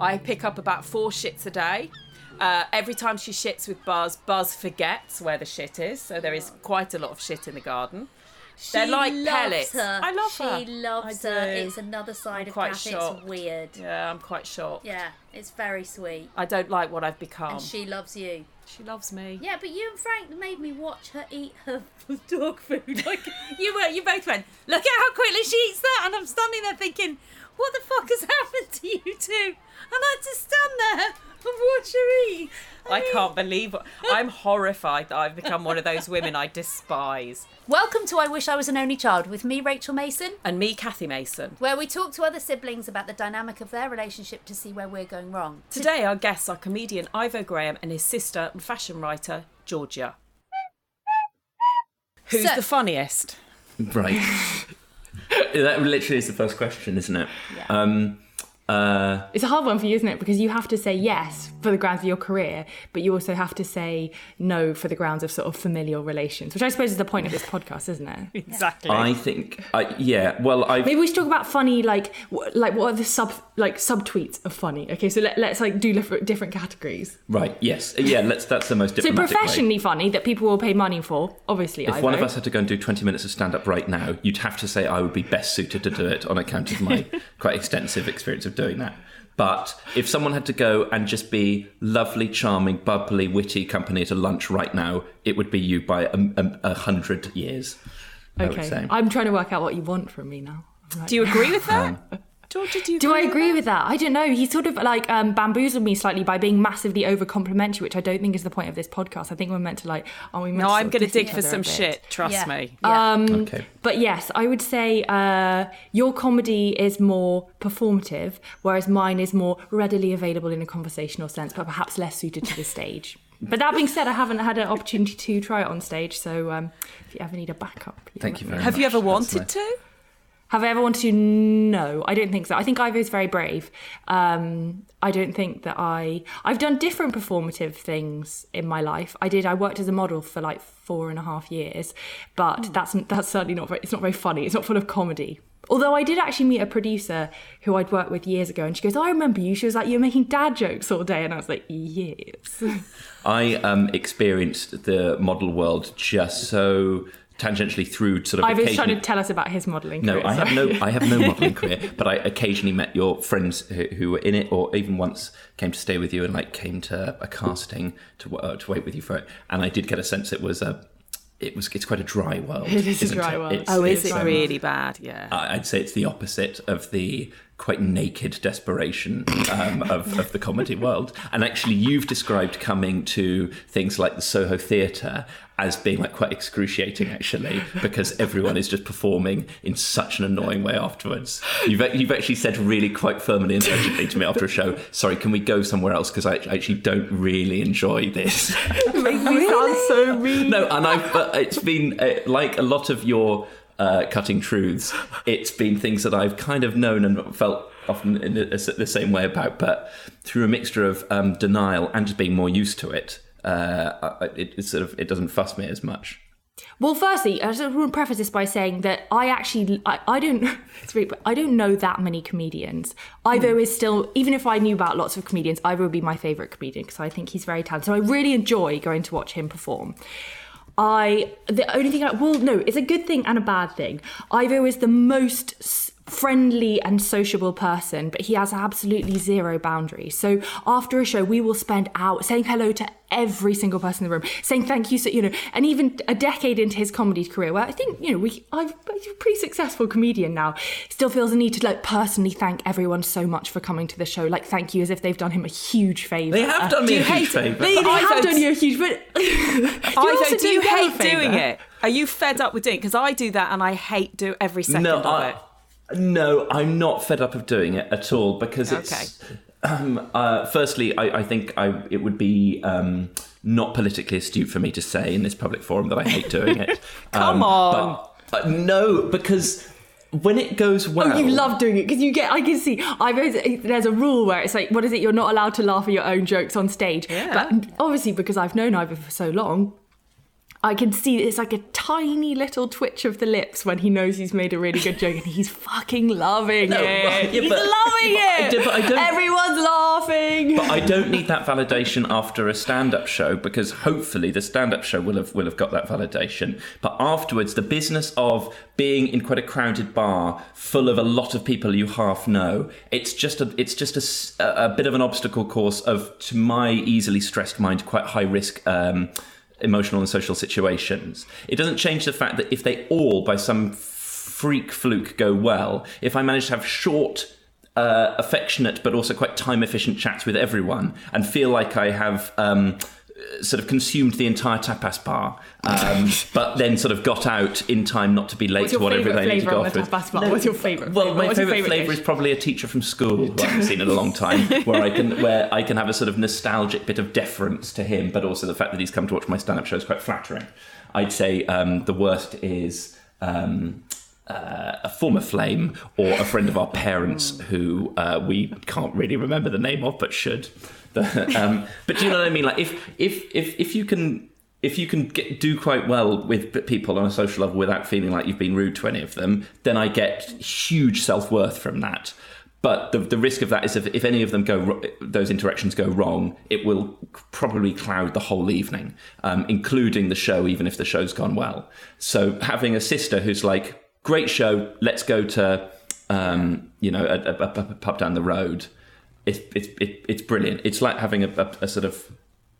I pick up about four shits a day. Uh, every time she shits with Buzz, Buzz forgets where the shit is. So there is quite a lot of shit in the garden. They're She like loves pellets. Her. I love she her. She loves her. It's another side I'm of quite Kath. shocked. It's weird. Yeah. Yeah, I'm quite shocked. Yeah, it's very sweet. I don't like what I've become. And she loves you. She loves me. Yeah, but you and Frank made me watch her eat her dog food. Like you were, you both went. Look at how quickly she eats that, and I'm standing there thinking, what the fuck has happened to you two? And I had to stand there and watch her eat. I mean- can't believe. I'm horrified that I've become one of those women I despise. Welcome to I Wish I Was an Only Child with me, Rachel Mason, And me, Cathy Mason. where we talk to other siblings about the dynamic of their relationship to see where we're going wrong. Today, our guests are comedian Ivo Graham and his sister and fashion writer, Georgia. Who's So- the funniest? Right. that literally is the first question, isn't it? Um, uh, It's a hard one for you, isn't it? Because you have to say yes for the grounds of your career, but you also have to say no for the grounds of sort of familial relations, which I suppose is the point of this podcast, isn't it? Exactly. I think, I, yeah. Well, I Maybe we should talk about funny, like, wh- like what are the sub, like subtweets of funny? Okay, so let, let's like do different, different categories. right. Yes. Yeah. Let's. That's the most So diplomatic way. professionally funny that people will pay money for, obviously. If I one of us had to go and do 20 minutes of stand up right now, you'd have to say I would be best suited to do it on account of my quite extensive experience of doing that. But if someone had to go and just be lovely, charming, bubbly, witty company at a lunch right now, it would be you by a, a, a hundred years. I would okay, say. I'm trying to work out what you want from me now. Right. do you agree with that? Um, Georgia, do you Do I agree that? with that? I don't know. He sort of like um, bamboozled me slightly by being massively over complimentary, which I don't think is the point of this podcast. I think we're meant to like, are we meant No, to I'm going to dig for some shit. Trust Yeah. me. Yeah. Um, Okay. But yes, I would say uh, your comedy is more performative, whereas mine is more readily available in a conversational sense, but perhaps less suited to the stage. But that being said, I haven't had an opportunity to try it on stage, so um, if you ever need a backup, please. Thank you very much. Have you ever wanted nice. to? Have I ever wanted to? No, I don't think so. I think Ivo's very brave. Um, I don't think that I. I've done different performative things in my life. I did. I worked as a model for like four and a half years, but that's that's certainly not. Very, it's not very funny. It's not full of comedy. Although I did actually meet a producer who I'd worked with years ago, and she goes, "I remember you." She was like, "You're making dad jokes all day," and I was like, "Yes." I um, experienced the model world just so tangentially through sort of. Ivo's trying to tell us about his modelling. No, career, I have no, I have no modelling career, but I occasionally met your friends who, who were in it, or even once came to stay with you and like came to a casting to uh, to wait with you for it. And I did get a sense it was a, it was it's quite a dry world. It is a isn't dry it? world. It's- Oh, is it's, it um, really bad? Yeah. I'd say it's the opposite of the quite naked desperation um, of, of the comedy world. And actually, you've described coming to things like the Soho Theatre as being like quite excruciating, actually, because everyone is just performing in such an annoying way afterwards. You've, you've actually said really quite firmly and urgently to me after a show, sorry, can we go somewhere else? Because I actually don't really enjoy this. Make me sound so mean. No, and I've but it's been uh, like a lot of your uh, cutting truths. It's been things that I've kind of known and felt often in the, the same way about, but through a mixture of um, denial and just being more used to it, uh, it, it sort of it doesn't fuss me as much. Well, firstly, I just want to preface this by saying that I actually, I, I don't, it's really, I don't know that many comedians. Ivo is still, even if I knew about lots of comedians, Ivo would be my favourite comedian because I think he's very talented. So I really enjoy going to watch him perform. I, the only thing, I, well, no, it's a good thing and a bad thing. Ivo is the most friendly and sociable person, but he has absolutely zero boundaries. So after a show, we will spend hours saying hello to every single person in the room, saying thank you, so you know, and even a decade into his comedy career, where I think you know we, I'm a pretty successful comedian now, still feels a need to like personally thank everyone so much for coming to the show, like thank you, as if they've done him a huge favour. They have done me a huge favour. They, they have done you a huge, but Ivo, do you hate doing it? Are you fed up with doing it? Because I do that and I hate do every second no, of I, it. No, I'm not fed up of doing it at all because it's. Okay. Um, uh, firstly, I, I think I, it would be um, not politically astute for me to say in this public forum that I hate doing it. Come Um, on. but, uh, no, because when it goes well, Oh, you love doing it because you get. I can see. I there's a rule where it's like, what is it? You're not allowed to laugh at your own jokes on stage. Yeah. But obviously, because I've known Ivo for so long, I can see it's like a tiny little twitch of the lips when he knows he's made a really good joke, and he's fucking loving No, it. right, yeah, he's but- loving but I it. but I Everyone's laughing. But I don't need that validation after a stand-up show because hopefully the stand-up show will have will have got that validation. But afterwards, the business of being in quite a crowded bar full of a lot of people you half know, it's just a it's just a, a bit of an obstacle course of to my easily stressed mind quite high risk. Um, emotional and social situations. It doesn't change the fact that if they all, by some freak fluke, go well, if I manage to have short uh, affectionate but also quite time efficient chats with everyone and feel like I have um, sort of consumed the entire tapas bar, um, but then sort of got out in time not to be late to whatever they I need to go on the off with. tapas bar? What's your favourite? Well, flavour? my favourite favourite flavour is probably a teacher from school who I haven't seen in a long time, where I can where I can have a sort of nostalgic bit of deference to him, but also the fact that he's come to watch my stand-up show is quite flattering. I'd say um, the worst is. Um, uh, a former flame or a friend of our parents who uh, we can't really remember the name of but should The- um, but do you know what I mean? Like if if if if you can if you can get, do quite well with people on a social level without feeling like you've been rude to any of them then I get huge self-worth from that. But the, the risk of that is if, if any of them go those interactions go wrong it will probably cloud the whole evening um, including the show even if the show's gone well. So having a sister who's like great show let's go to um, you know a, a, a pub down the road it's it's it, it's brilliant it's like having a, a, a sort of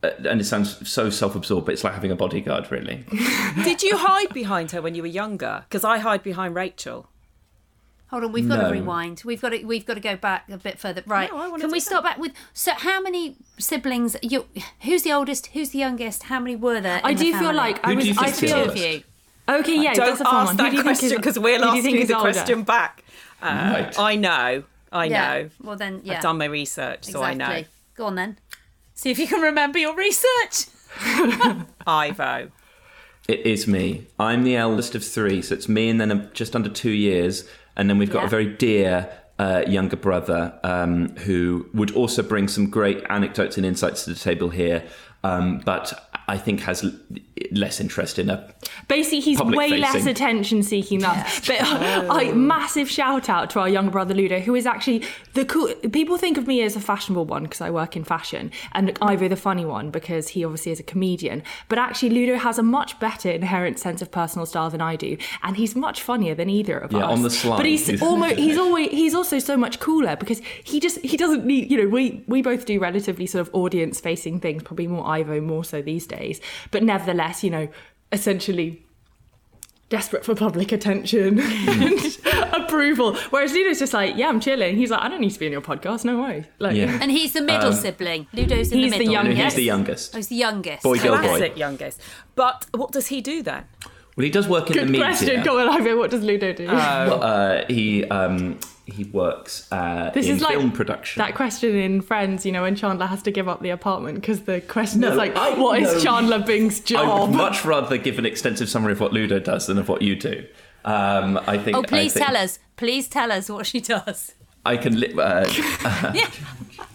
uh, and it sounds so self-absorbed but it's like having a bodyguard really Did you hide behind her when you were younger? Because I hide behind Rachel. Hold on, we've got to rewind. We've got to we've got to go back a bit further. Right. No, I Can we that. start back with so how many siblings you who's the oldest, who's the youngest, how many were there? I in the do feel like I Who do was. you I feel. of you. Okay, yeah, Don't that's a fun ask one. that Who do you think question because we'll who do you you the older? question back. Uh, Right. I know. I know. Well then, yeah. I've done my research, so I know. Go on then. See if you can remember your research. Ivo. It is me. I'm the eldest of three, so it's me and then a, just under two years, and then we've got Yeah. a very dear uh, younger brother um, who would also bring some great anecdotes and insights to the table here, um, but I think has less interest in a. Basically, he's Public way less attention seeking that. But uh, oh. I massive shout out to our younger brother Ludo, who is actually the cool. People think of me as a fashionable one because I work in fashion, and Ivo the funny one because he obviously is a comedian. But actually, Ludo has a much better inherent sense of personal style than I do, and he's much funnier than either of us. Yeah, us. on the slide. But he's He's- almost he's always he's also so much cooler because he just he doesn't need you know we we both do relatively sort of audience facing things, probably more Ivo more so these days, but nevertheless, you know, essentially desperate for public attention and approval. Whereas Ludo's just like, yeah, I'm chilling. He's like, I don't need to be on your podcast, no way. Like, Yeah. And he's the middle sibling. Ludo's in he's the the middle. No, he's the youngest. Oh, he's the youngest. Boy, girl, boy. Classic youngest. But what does he do then? Well, he does work in Good the media. Good question. Come on, Ivo. What does Ludo do? Well, uh, he um, he works uh, this in is like film production. that question in Friends, you know, when Chandler has to give up the apartment because the question No, is like, I- what is no. Chandler Bing's job? I would much rather give an extensive summary of what Ludo does than of what you do. Um, I think. Oh, please think tell us. Please tell us what she does. I can. Li- uh, yeah,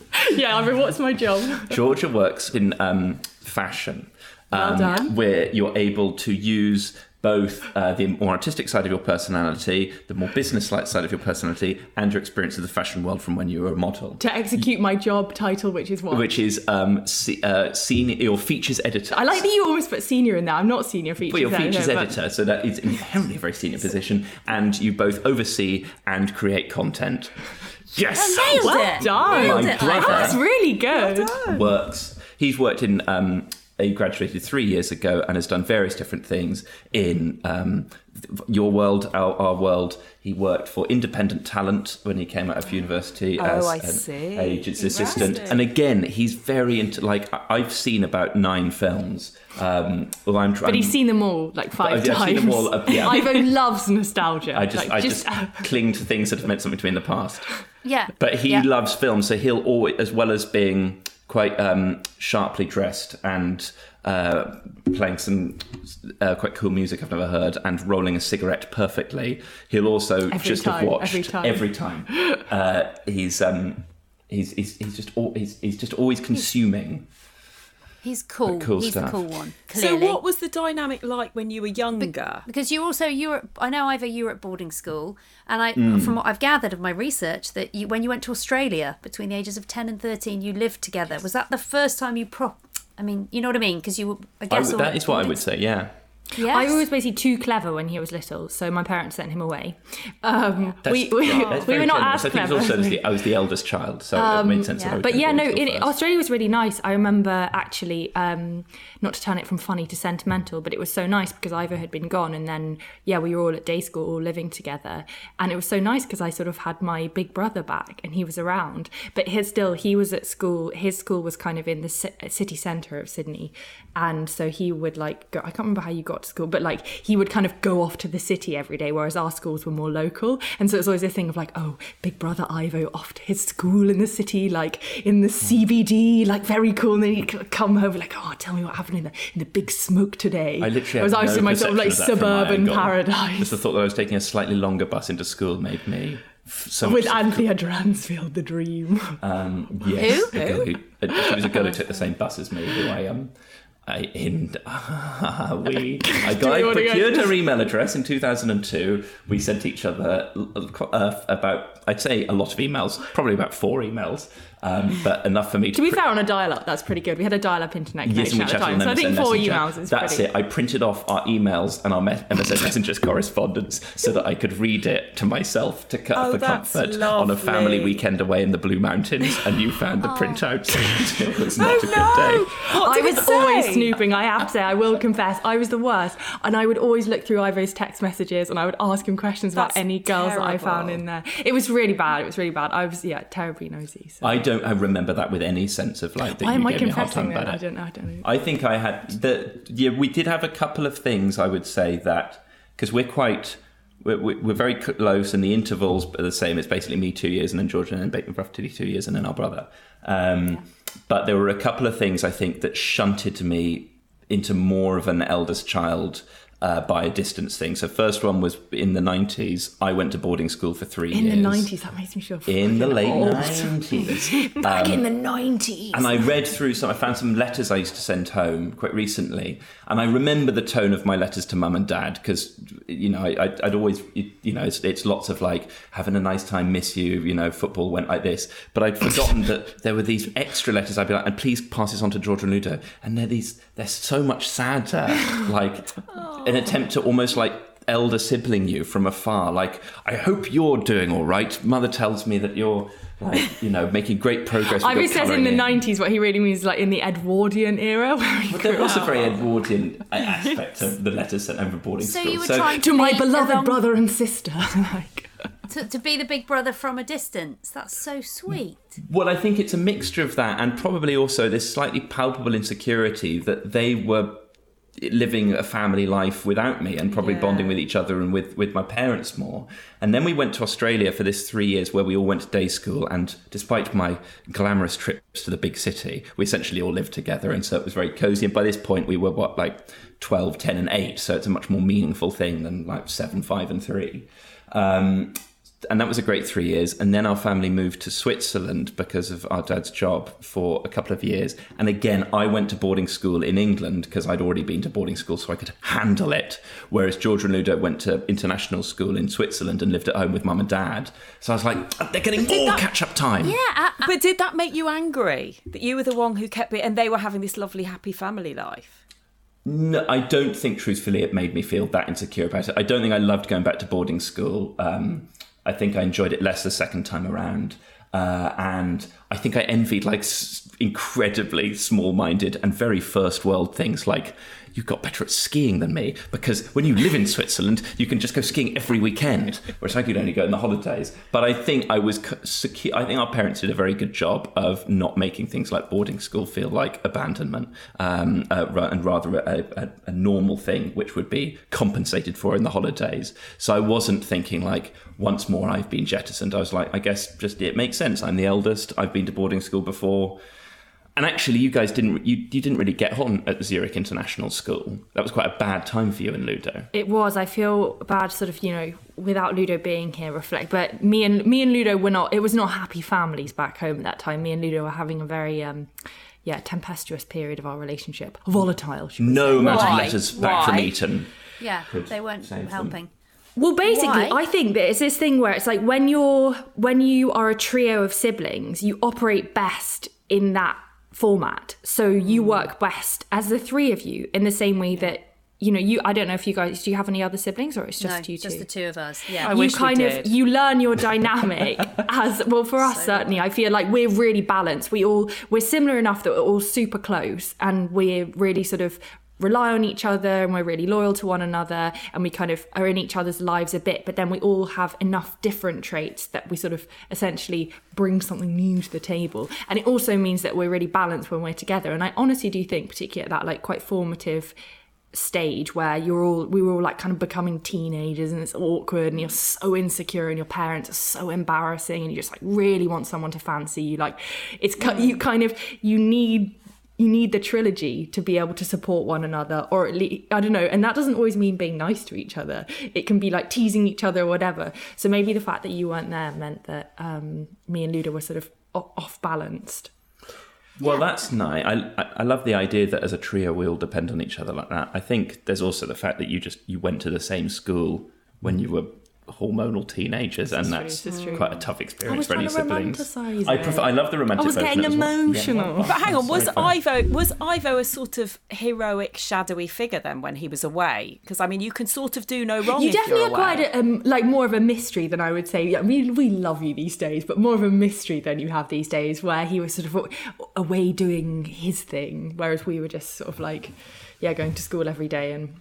yeah, I mean, what's my job? Georgia works in um, fashion, Well um, done. where you're able to use both uh, the more artistic side of your personality, the more business-like side of your personality, and your experience of the fashion world from when you were a model. To execute my job title, which is what? Which is um, se- uh, senior, your features editor. I like that you always put senior in there. I'm not senior features editor. But your editor. features but- editor, so that is inherently a very senior position, and you both oversee and create content. Yes, Nailed Well it. done. Nailed My it. brother- That's really good. works. He's worked in. Um, he graduated three years ago and has done various different things in um, your world, our, our world. He worked for Independent Talent when he came out of university as Oh, I an see. agency assistant. And again, he's very into. Like I- I've seen about nine films. Um, well, I'm trying. But he's seen them all like 5 I've- I've times. seen them all, uh, yeah. Ivo loves nostalgia. I just, Like, I just cling to things that have meant something to me in the past. Yeah. But he yeah. loves film, so he'll always, as well as being quite um, sharply dressed and uh, playing some uh, quite cool music I've never heard and rolling a cigarette perfectly, he'll also Every just time, have watched every time. every time. Uh, he's, um, he's he's he's just al- he's, he's just always consuming. He's cool. cool He's stuff. the cool one. So, what was the dynamic like when you were younger? because you also you were I know Ivo you were at boarding school and I Hmm. from what I've gathered of my research that you when you went to Australia between the ages of 10 and 13 you lived together was that the first time you pro I mean you know what I mean because you were I I guess would- all that at is what I would say. Yeah, Yes. Ivo was basically too clever when he was little, so my parents sent him away. Um, we we, yeah, we were not generous. as I think it's clever. also the, I was the eldest child, so it made sense. that I But yeah, no, boarding in, school first. Australia was really nice. I remember actually, um, not to turn it from funny to sentimental, but it was so nice because Ivo had been gone, and then yeah, we were all at day school, all living together, and it was so nice because I sort of had my big brother back, and he was around. But his still, he was at school. His school was kind of in the city centre of Sydney, and so he would like go. I can't remember how you got to school, but like he would kind of go off to the city every day, whereas our schools were more local, and so it was always a thing of like, oh, big brother Ivo off to his school in the city, like in the CBD, like very cool. And then he'd come home like, oh, tell me what happened in the in the big smoke today. I literally I was had out no in my sort of like perception of my suburban paradise Just the thought that I was taking a slightly longer bus into school made me so with Anthea Dransfield, the dream. Um, yes, Who? who? uh, she was a girl who took the same bus as me. Who I um, I in we I got we wanna go- procured her email address in 2002. We sent each other uh, about I'd say a lot of emails, probably about four emails, um, but enough for me to. To be pr- fair, on a dial-up, that's pretty good. We had a dial-up internet connection and we at the time, so I think four Messenger. emails is That's pretty. it. I printed off our emails and our me- MSN Messenger's correspondence so that I could read it to myself to cut Oh, for that's comfort on a family weekend away in the Blue Mountains. And you found Oh. the printouts. it was not a good day. I was say? always snooping. I have to say, I will confess, I was the worst, and I would always look through Ivo's text messages, and I would ask him questions about any girls that I found in there. It was really bad. It was really bad. I was yeah, terribly nosy. So. I don't I remember that with any sense of like that Why you am I gave me a hard time confessing about it. I don't know. I don't know. I think I had the yeah. We did have a couple of things. I would say that because we're quite we're, we're very close, and the intervals are the same. It's basically me two years, and then Georgia, and then roughly two years, and then our brother. Um, But there were a couple of things I think that shunted me into more of an eldest child. Uh, by a distance thing. So first one was in the nineties. I went to boarding school for three in years. In the nineties, that makes me feel In the late nineties. Back in the nineties. And I read through some, I found some letters I used to send home quite recently. And I remember the tone of my letters to mum and dad because, you know, I, I'd, I'd always, you know, it's, it's lots of like having a nice time, miss you, you know, football went like this. But I'd forgotten that there were these extra letters I'd be like, and please pass this on to George and Ludo. And they're these, they're so much sadder. like an attempt to almost like, elder sibling you from afar like i hope you're doing all right mother tells me that you're like you know making great progress with I your was says in colouring the nineties. What he really means is like in the Edwardian era, but there grew was a very Edwardian uh, a- aspect of the letters sent over boarding So school. you were trying to to my beloved along- brother and sister. like, to, to be the big brother from a distance. That's so sweet. Well, I think it's a mixture of that and probably also this slightly palpable insecurity that they were living a family life without me and probably Yeah. bonding with each other and with, with my parents more. And then we went to Australia for this three years where we all went to day school. And despite my glamorous trips to the big city, we essentially all lived together. And so it was very cozy. And by this point, we were what, like 12, 10, and 8. So it's a much more meaningful thing than like 7, 5, and 3. Um, and that was a great three years. And then our family moved to Switzerland because of our dad's job for a couple of years. And again, I went to boarding school in England because I'd already been to boarding school, so I could handle it. Whereas George and Ludo went to international school in Switzerland and lived at home with mum and dad. So I was like, they're getting more that- catch up time. Yeah, I, I, But did that make you angry that you were the one who kept it and they were having this lovely, happy family life? No, I don't think truthfully it made me feel that insecure about it. I don't think I loved going back to boarding school. Um, I think I enjoyed it less the second time around. Uh, and I think I envied like s- incredibly small minded and very first world things like you got better at skiing than me because when you live in Switzerland, you can just go skiing every weekend, whereas I could only go in the holidays. But I think I was secure. I think our parents did a very good job of not making things like boarding school feel like abandonment, um, uh, and rather a, a, a normal thing, which would be compensated for in the holidays. So I wasn't thinking like once more I've been jettisoned. I was like, I guess just it makes sense. I'm the eldest. I've been to boarding school before. And actually, you guys didn't you, you didn't really get on at Zurich International School. That was quite a bad time for you and Ludo. It was. I feel bad, sort of, you know, without Ludo being here. Reflect, but me and me and Ludo were not. It was not happy families back home at that time. Me and Ludo were having a very, um, yeah, tempestuous period of our relationship. Volatile. should we No amount Why? of letters back from Eton. yeah, Could they weren't save them. helping. Well, basically, Why? I think that it's this thing where it's like when you're when you are a trio of siblings, you operate best in that format. So you Hmm. work best as the three of you in the same way that you know you. I don't know if you guys do you have any other siblings or it's just no, you two. just the two of us. Yeah. I you wish we kind did. of you learn your dynamic as well for us certainly i feel like we're really balanced we all we're similar enough that we're all super close and we're really sort of rely on each other and we're really loyal to one another and we kind of are in each other's lives a bit but then we all have enough different traits that we sort of essentially bring something new to the table. And it also means that we're really balanced when we're together. And i honestly do think particularly at that like quite formative stage where you're all we were all like kind of becoming teenagers and it's awkward and you're so insecure and your parents are so embarrassing and you just like really want someone to fancy you. Like it's ki- mm. you kind of you need you need the trilogy to be able to support one another or at least i don't know and that doesn't always mean being nice to each other it can be like teasing each other or whatever so maybe the fact that you weren't there meant that um, me and Ludo were sort of o- off balanced Well, that's nice. I, I I love the idea that as a trio we all depend on each other like that. I think there's also the fact that you just you went to the same school when you were hormonal teenagers, and that's this is true. quite a tough experience was for any trying to siblings. I prefer. I love the romantic. I was getting as well. emotional. Yeah. But hang on, was Ivo was Ivo a sort of heroic, shadowy figure then when he was away? Because I mean, you can sort of do no wrong. You if definitely you're are quite away. a, um, like more of a mystery than I would say. Yeah, we we love you these days, but more of a mystery than you have these days, where he was sort of away doing his thing, whereas we were just sort of like, yeah, going to school every day and.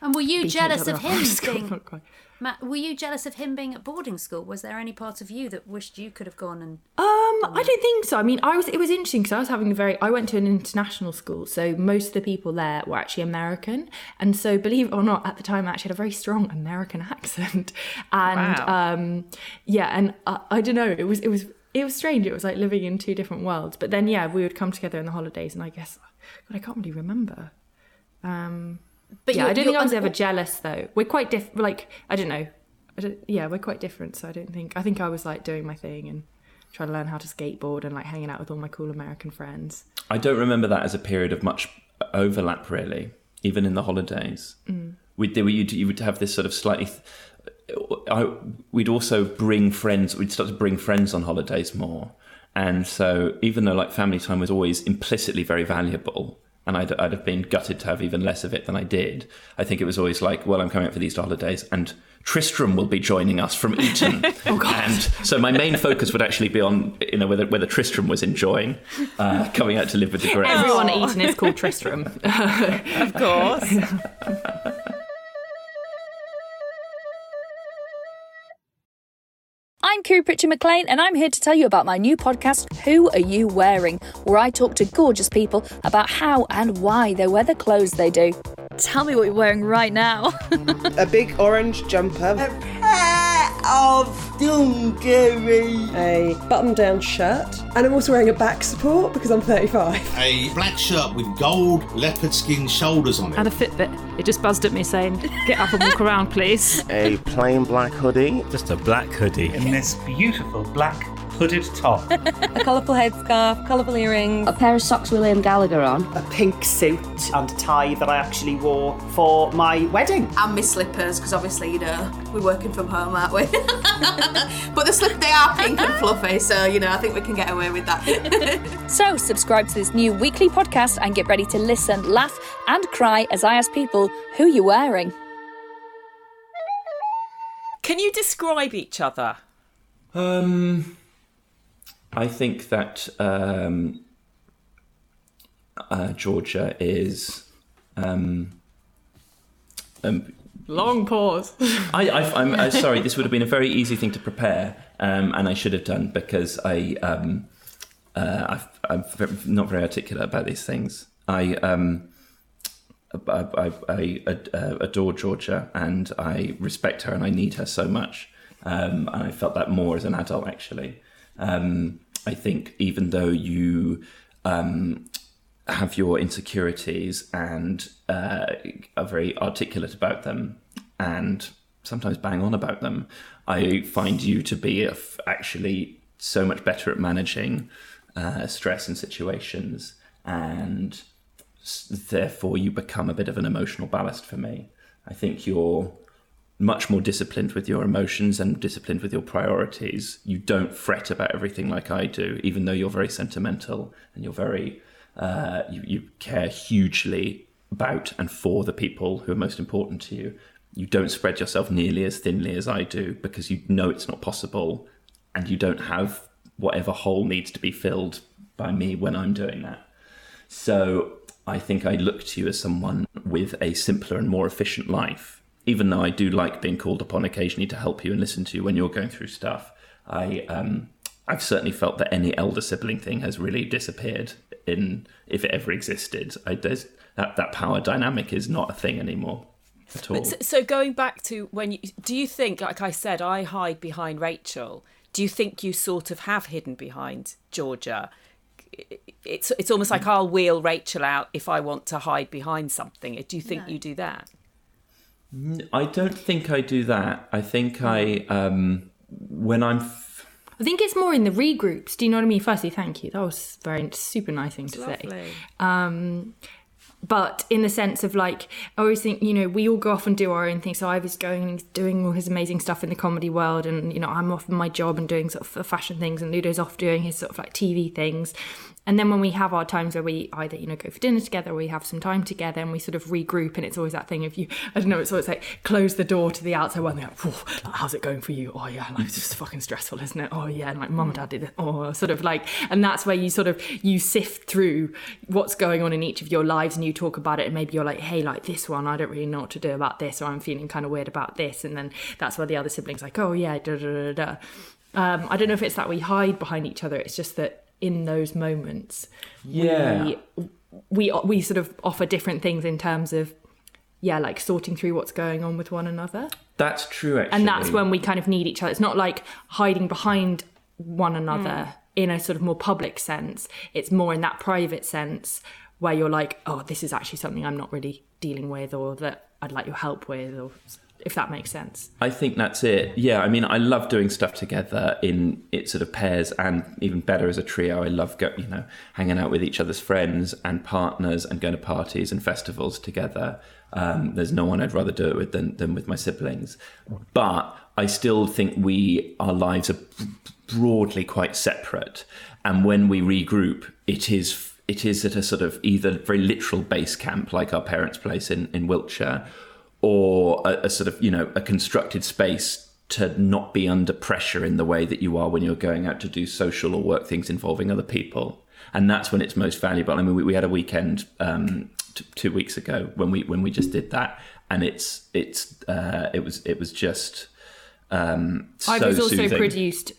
And were you jealous of him after school. being? Not quite. Matt, were you jealous of him being at boarding school? Was there any part of you that wished you could have gone and? Um, I don't think so. I mean, I was. It was interesting because I was having a very. I went to an international school, so most of the people there were actually American, and so believe it or not, at the time I actually had a very strong American accent, and Wow. um, yeah, and I, I don't know. It was it was it was strange. It was like living in two different worlds. But then yeah, we would come together in the holidays, and I guess, God, I can't really remember. Um, But yeah, you're- I don't think I was ever jealous though. We're quite different. Like I don't know. I don't, yeah, we're quite different. So I don't think. I think I was like doing my thing and trying to learn how to skateboard and like hanging out with all my cool American friends. I don't remember that as a period of much overlap, really, even in the holidays. Mm. We'd, there were, you'd, you would have this sort of slightly. I, we'd also bring friends, we'd start to bring friends on holidays more. And so, even though like family time was always implicitly very valuable, and I'd, I'd have been gutted to have even less of it than I did, I think it was always like, well, I'm coming out for these holidays, and Tristram will be joining us from Eton. And so my main focus would actually be on, you know, whether whether Tristram was enjoying uh, coming out to live with the Greys. Everyone at Eton is called Tristram. of course. I'm Kiri Pritchard McLean, and I'm here to tell you about my new podcast, Who Are You Wearing? where I talk to gorgeous people about how and why they wear the clothes they do. Tell me what you're wearing right now. a big orange jumper. Of Dungaree. A button down shirt. And I'm also wearing a back support because I'm 35. A black shirt with gold leopard skin shoulders on it. And a Fitbit. It just buzzed at me saying, get up and walk around, please. A plain black hoodie. Just a black hoodie. In this beautiful black hooded top. a colourful headscarf, colourful earrings. A pair of socks with Liam Gallagher on. A pink suit and tie that I actually wore for my wedding. And my slippers, because obviously, you know, we're working from home, aren't we? but the slippers, they are pink and fluffy, so, you know, I think we can get away with that. so, subscribe to this new weekly podcast and get ready to listen, laugh, and cry as I ask people, who you wearing? Can you describe each other? Um, I think that um, uh, Georgia is. Um, um, Long pause. I, I, am uh, sorry. This would have been a very easy thing to prepare, um, and I should have done because I, um, uh, i am not very articulate about these things. I, um, I, I, I, uh, adore Georgia, and I respect her, and I need her so much. Um, and I felt that more as an adult, actually. Um, I think even though you um, have your insecurities and uh, are very articulate about them and sometimes bang on about them, I find you to be actually so much better at managing uh, stress and situations and therefore you become a bit of an emotional ballast for me. I think you're much more disciplined with your emotions and disciplined with your priorities. You don't fret about everything like I do, even though you're very sentimental and you're very, uh, you, you care hugely about and for the people who are most important to you. You don't spread yourself nearly as thinly as I do because you know it's not possible and you don't have whatever hole needs to be filled by me when I'm doing that. So I think I look to you as someone with a simpler and more efficient life even though I do like being called upon occasionally to help you and listen to you when you're going through stuff, I um, I've certainly felt that any elder sibling thing has really disappeared in if it ever existed. I, there's that that power dynamic is not a thing anymore at all. So, so going back to when you do you think, like I said, I hide behind Rachel. Do you think you sort of have hidden behind Georgia? It's it's almost like I'll wheel Rachel out if I want to hide behind something. Do you think no. you do that? I don't think I do that. I think I, um, when I'm. F- I think it's more in the regroups. Do you know what I mean? Firstly, thank you. That was very super nice thing to Lovely. say. Um, but in the sense of like, I always think, you know, we all go off and do our own thing. So I was going and doing all his amazing stuff in the comedy world, and you know, I'm off my job and doing sort of fashion things, and Ludo's off doing his sort of like TV things. And then when we have our times where we either, you know, go for dinner together or we have some time together and we sort of regroup and it's always that thing of you, I don't know, it's always like close the door to the outside world and like, like, how's it going for you? Oh yeah, like it's just fucking stressful, isn't it? Oh yeah, and like mum and dad did it. Oh, sort of like, and that's where you sort of, you sift through what's going on in each of your lives and you talk about it and maybe you're like, hey, like this one, I don't really know what to do about this or I'm feeling kind of weird about this. And then that's where the other siblings like, oh yeah, da da da da. Um, I don't know if it's that we hide behind each other. It's just that in those moments yeah we, we we sort of offer different things in terms of yeah like sorting through what's going on with one another that's true actually. and that's when we kind of need each other it's not like hiding behind one another mm. in a sort of more public sense it's more in that private sense where you're like oh this is actually something i'm not really dealing with or that i'd like your help with or if that makes sense. I think that's it. Yeah, I mean, I love doing stuff together in it sort of pairs, and even better as a trio. I love go, you know hanging out with each other's friends and partners and going to parties and festivals together. Um, there's no one I'd rather do it with than, than with my siblings. But I still think we our lives are broadly quite separate, and when we regroup, it is it is at a sort of either very literal base camp like our parents' place in, in Wiltshire or a, a sort of you know a constructed space to not be under pressure in the way that you are when you're going out to do social or work things involving other people and that's when it's most valuable i mean we, we had a weekend um, t- two weeks ago when we when we just did that and it's it's uh, it was it was just um, so i was also soothing. produced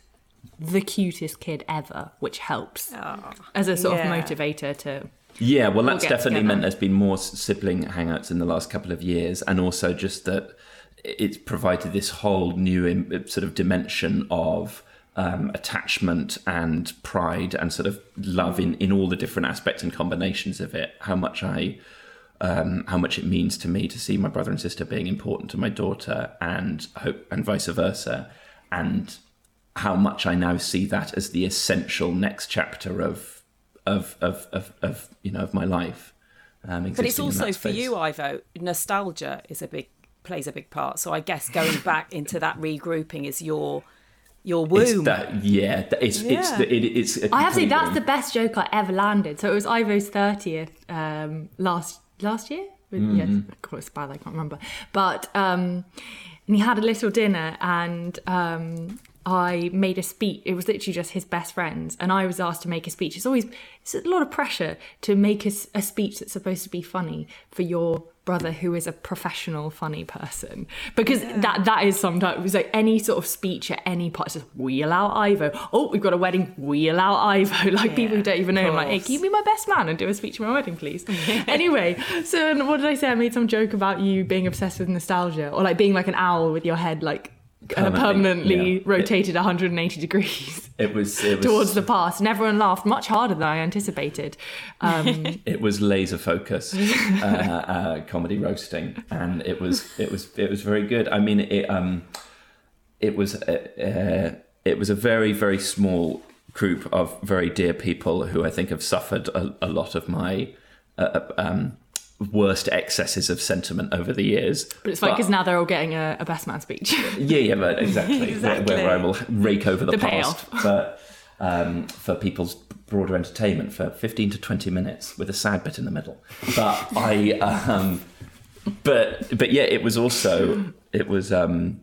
the cutest kid ever which helps oh, as a sort yeah. of motivator to yeah, well, that's definitely together. meant there's been more sibling hangouts in the last couple of years, and also just that it's provided this whole new sort of dimension of um, attachment and pride and sort of love in, in all the different aspects and combinations of it. How much I, um, how much it means to me to see my brother and sister being important to my daughter, and hope and vice versa, and how much I now see that as the essential next chapter of of of of, of you know of my life. Um, But it's also for space. you, Ivo. Nostalgia is a big plays a big part. So I guess going back into that regrouping is your your It's womb. that, yeah, that- it's it's Yeah. the, it, it's. a I have to say that's womb. the best joke I ever landed. So it was Ivo's thirtieth um, last last year. Yes, Mhm. God, it's bad. I can't remember. But um, and he had a little dinner, and um, I made a speech. It was literally just his best friends, and I was asked to make a speech. It's always it's a lot of pressure to make a speech that's supposed to be funny for your brother who is a professional funny person. Because that that is sometimes it was like any sort of speech at any part it's just wheel out Ivo. Oh we've got a wedding wheel out Ivo. Like people who don't even know. Him like hey can you be my best man and do a speech at my wedding please. Anyway so what did I say? I made some joke about you being obsessed with nostalgia or like being like an owl with your head like Permanently, permanently yeah. rotated 180 degrees It was it was towards the past and everyone laughed much harder than I anticipated um, it was laser focus uh, uh, comedy roasting, and it was it was it was very good. I mean, it um, it was uh, uh, it was a very very small group of very dear people who I think have suffered a, a lot of my uh, um, worst excesses of sentiment over the years. but it's fine because now they're all getting a, a best man speech Yeah, yeah, but exactly. Where, Exactly. where I will rake over the, The past for um, for people's broader entertainment for fifteen to twenty minutes with a sad bit in the middle. But I, um, but but yeah, it was also it was um,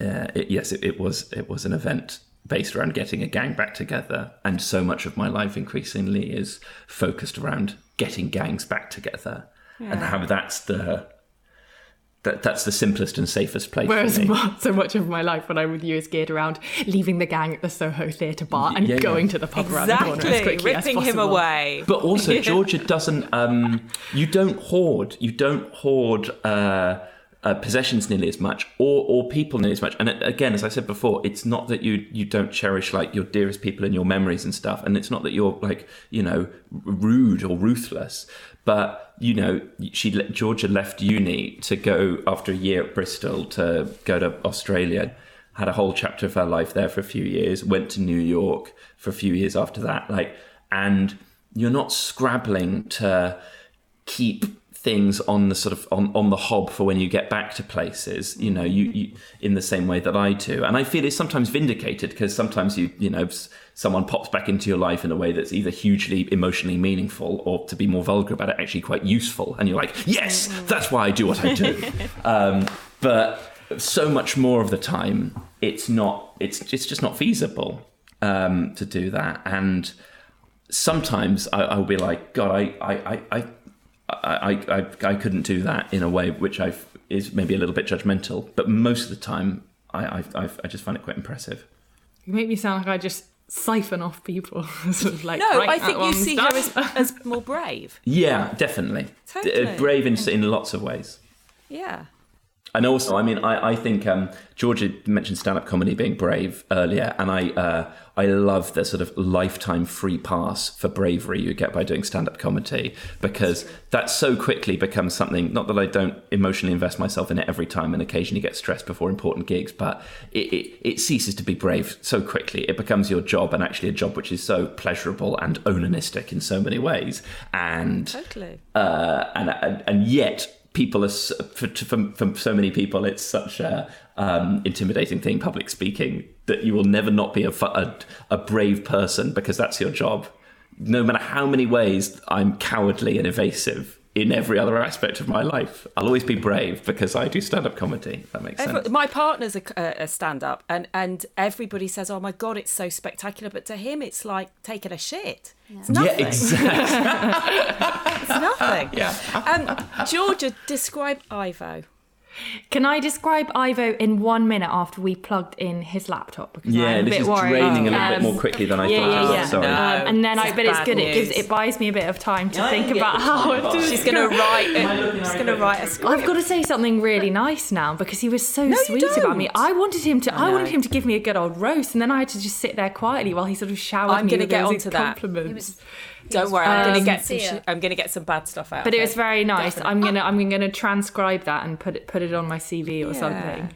uh, it, yes, it, it was it was an event based around getting a gang back together, and so much of my life increasingly is focused around getting gangs back together, and how that's the that, that's the simplest and safest place Whereas for me. so much of my life when I'm with you is geared around leaving the gang at the Soho Theatre bar and Yeah, yeah. going to the pub around the corner as Exactly, quickly as ripping him away. But also, Georgia doesn't. Um, you don't hoard. You don't hoard uh, uh, possessions nearly as much, or or people nearly as much. And uh, again, as I said before, it's not that you you don't cherish like your dearest people and your memories and stuff, and it's not that you're like you know rude or ruthless. But you know, she Georgia left uni to go after a year at Bristol to go to Australia. Had a whole chapter of her life there for a few years. Went to New York for a few years after that. Like, and you're not scrabbling to keep things on the sort of on, on the hob for when you get back to places you know you, you in the same way that i do. And i feel it's sometimes vindicated because sometimes you you know someone pops back into your life in a way that's either hugely emotionally meaningful or to be more vulgar about it actually quite useful. And you're like yes that's why i do what i do. Um, but so much more of the time it's not it's it's just not feasible um, to do that. And sometimes I, I'll be like, God, I, I, I, I, I, I, I couldn't do that in a way which I is maybe a little bit judgmental, but most of the time, I, I, I, I just find it quite impressive. You make me sound like I just siphon off people. sort of like, no, right, I think you see done. her as, as more brave. Yeah, definitely. D- uh, Totally. brave in, in lots of ways. Yeah. And also, I mean, I, I think um, Georgia mentioned stand-up comedy being brave earlier, and I uh, I love the sort of lifetime free pass for bravery you get by doing stand-up comedy because that so quickly becomes something. Not that I don't emotionally invest myself in it every time, and occasionally get stressed before important gigs, but it, it, it ceases to be brave so quickly. It becomes your job, and actually a job which is so pleasurable and onanistic in so many ways, and Totally. uh, and, and and yet people are for, for, for so many people it's such a um, intimidating thing public speaking that you will never not be a, a, a brave person because that's your job. No matter how many ways i'm cowardly and evasive in every other aspect of my life i'll always be brave because i do stand-up comedy if that makes sense my partner's a, a, a stand-up, and and everybody says, "Oh my god, it's so spectacular," but to him, it's like taking a shit. It's yeah nothing. exactly It's nothing. yeah Um, Georgia, describe Ivo. Can I describe Ivo in one minute after we plugged in his laptop? Because Yeah, I'm a this bit is worried. draining a little bit Um, more quickly than I yeah, thought yeah, it yeah. Sorry. Um, and then I, but it's bad good. It gives it buys me a bit of time to Yeah, think about how. to She's going to write. Am I looking She's going to write a script. I've got to say something really nice now because he was so you sweet about me. I wanted him to. I, know. wanted him to give me a good old roast, and then I had to just sit there quietly while he sort of showered I'm me gonna with get all these onto that. compliments. Don't worry, I'm going Um, to get some. Sh- I'm going to get some bad stuff out. But it was very nice. Definitely. I'm gonna. I'm gonna transcribe that and put it put it on my CV or Yeah. something.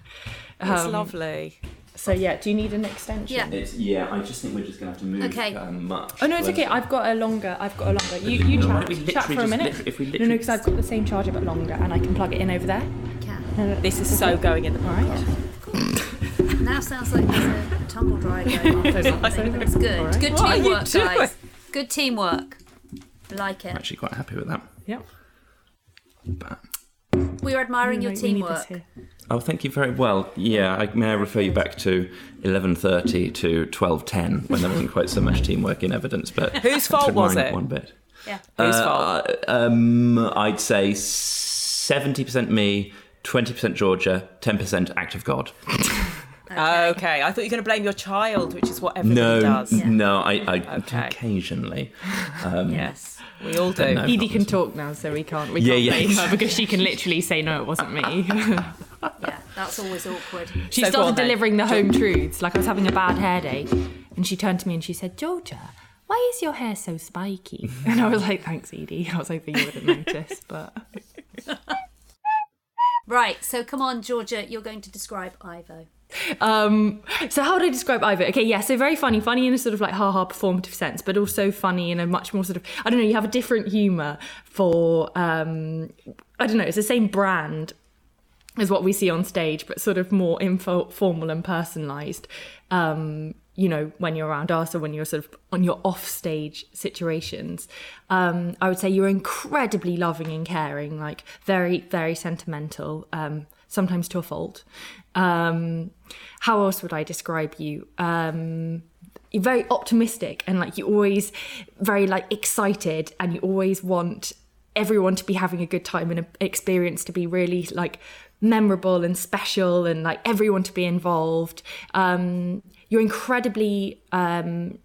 It's Um, lovely. So yeah, do you need an extension? Yeah. It's, yeah, I just think we're just going to have to move Okay. um, much. Oh no, it's okay. I've got a longer. I've got a longer. You you No, chat, don't we chat for a minute. liter- if we no, no, because I've got the same charger but longer, and I can plug it in over there. Can. This is so going in the All right. Now sounds like there's a tumble dryer going on. or something. That's good. All right. Good What teamwork, guys. Good teamwork. Like it. I'm it. actually quite happy with that. Yep. But, We were admiring No, your no, we need this teamwork. oh, thank you very well. Yeah, I, may I refer you back to 11.30 to 12.10 when there wasn't quite so much teamwork in evidence, but Whose fault was it? One bit. Yeah. Whose Uh, Um, I'd say 70% me, 20% Georgia, 10% act of God. Okay. I thought you were going to blame your child, which is what everybody No, does. no, I, I Okay. occasionally. Um, Yes, we all do. No. Edie can talk now, so we can't. We Yeah, can't yeah, blame her because she can literally say no, it wasn't me. Yeah, that's always awkward. she So started on then. delivering the home truths. Like I was having a bad hair day, and she turned to me and she said, "Georgia, why is your hair so spiky?" And I was like, "Thanks, Edie." I was hoping you wouldn't notice, but Right, so come on, Georgia, you're going to describe Ivo. Um, so how would I describe Ivo? Okay, yeah, so very funny, funny in a sort of like ha-ha performative sense, but also funny in a much more sort of I don't know. You have a different humour for um, I don't know. It's the same brand as what we see on stage, but sort of more informal and personalised. Um, you know, when you're around us or when you're sort of on your off-stage situations, um, I would say you're incredibly loving and caring, like very, very sentimental. Um, sometimes to a fault. Um, how else would I describe you? Um, you're very optimistic and like you're always very like excited and you always want everyone to be having a good time and an experience to be really like memorable and special and like everyone to be involved. Um, you're incredibly um,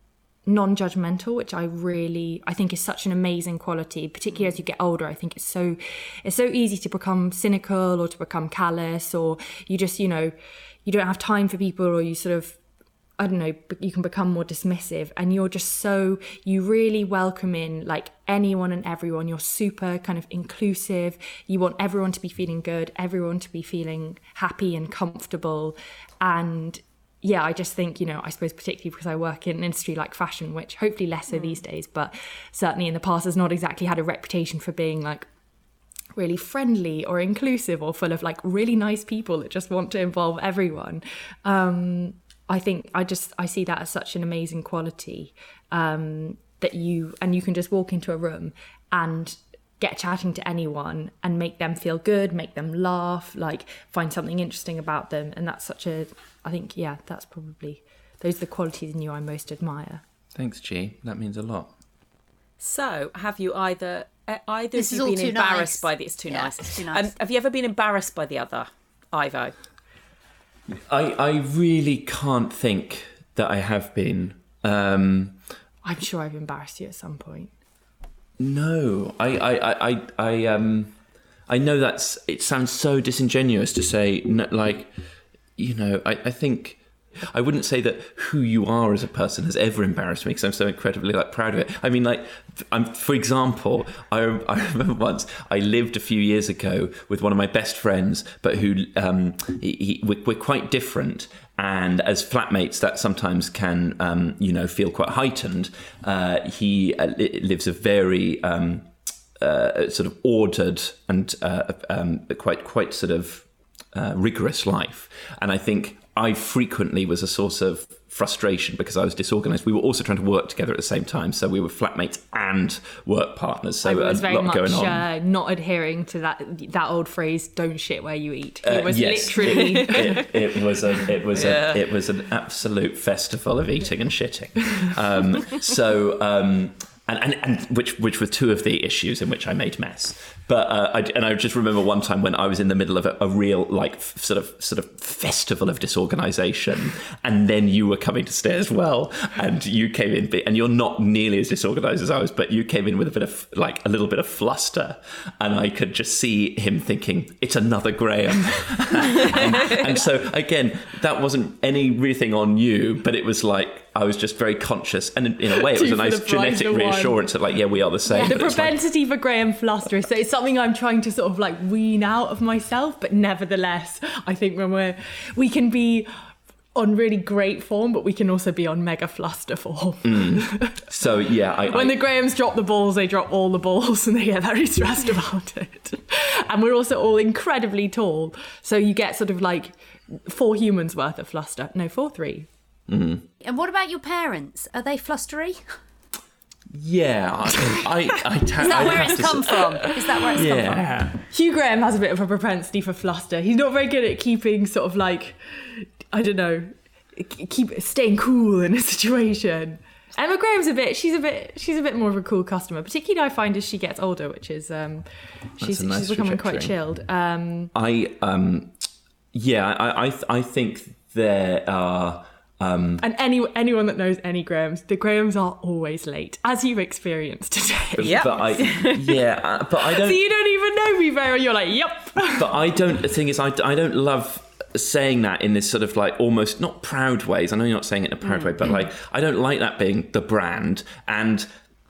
non-judgmental which i really i think is such an amazing quality particularly as you get older i think it's so it's so easy to become cynical or to become callous or you just you know you don't have time for people or you sort of I don't know, you can become more dismissive and you're just so, you really welcome in like anyone and everyone. You're super kind of inclusive. You want everyone to be feeling good, everyone to be feeling happy and comfortable. And yeah, I just think, you know, I suppose particularly because I work in an industry like fashion, which hopefully less so these days, but certainly in the past has not exactly had a reputation for being like really friendly or inclusive or full of like really nice people that just want to involve everyone. Um, I think I just I see that as such an amazing quality um, that you and you can just walk into a room and get chatting to anyone and make them feel good, make them laugh, like find something interesting about them, and that's such a I think yeah that's probably those are the qualities in you I most admire. Thanks, G. That means a lot. So, have you either uh, either This of is you all been too embarrassed nice. by the? It's too Yeah, nice. it's too nice. Um, have you ever been embarrassed by the other, Ivo? I, I really can't think that I have been. Um, I'm sure I've embarrassed you at some point. No, I, I, I, I, um, I know that's. It sounds so disingenuous to say, like, you know, I, I think. I wouldn't say that who you are as a person has ever embarrassed me because I'm so incredibly like proud of it. I mean, like, I'm, for example, I, I remember once I lived a few years ago with one of my best friends, but who um, he, he, we're, we're quite different, and as flatmates, that sometimes can um, you know feel quite heightened. Uh, he uh, li- lives a very um, uh, sort of ordered and uh, um, quite quite sort of uh, rigorous life, and I think I frequently was a source of frustration because I was disorganized. We were also trying to work together at the same time, so we were flatmates and work partners. So I was a very lot much going on. uh, not adhering to that that old phrase "don't shit where you eat." It Uh, was yes. literally. it, it was a it was Yeah. a it was an absolute festival of eating and shitting. Um, so um, and, and, and which which were two of the issues in which I made mess. But uh, I, and I just remember one time when I was in the middle of a, a real like f- sort of sort of festival of disorganization, and then you were coming to stay as well, and you came in, and you're not nearly as disorganized as I was, but you came in with a bit of like a little bit of fluster, and I could just see him thinking it's another Graham, and, and so again that wasn't anything on you, but it was like I was just very conscious, and in, in a way, it was a nice genetic of one. reassurance that, like, yeah, we are the same. the but it's like- propensity for Graham Fluster is so it's something I'm trying to sort of like wean out of myself, but nevertheless, I think when we're we can be on really great form, but we can also be on mega fluster form. Mm. So yeah, I, When I- the Grahams drop the balls, they drop all the balls and they get very stressed about it. And we're also all incredibly tall. So you get sort of like four humans worth of fluster. No, four, three. Mhm. And what about your parents? Are they flustery? yeah, I, I, I ta- Is that I'd where it's come say- from? Is that where it's come Yeah. Hugh Graham has a bit of a propensity for fluster. He's not very good at keeping sort of like, I don't know, keep staying cool in a situation. Emma Graham's a bit. She's a bit. She's a bit more of a cool customer, particularly I find as she gets older, which is um, she's nice she's becoming quite chilled. Um, I um, yeah, I, I, I think there are. Um, and any anyone that knows any Grahams, the Grahams are always late, as you've experienced today. But I, yeah, uh, but I don't. So you don't even know me very well. You're like, yep. but I don't. The thing is, I, I don't love saying that in this sort of like almost not proud ways. I know you're not saying it in a proud way, but like I don't like that being the brand and.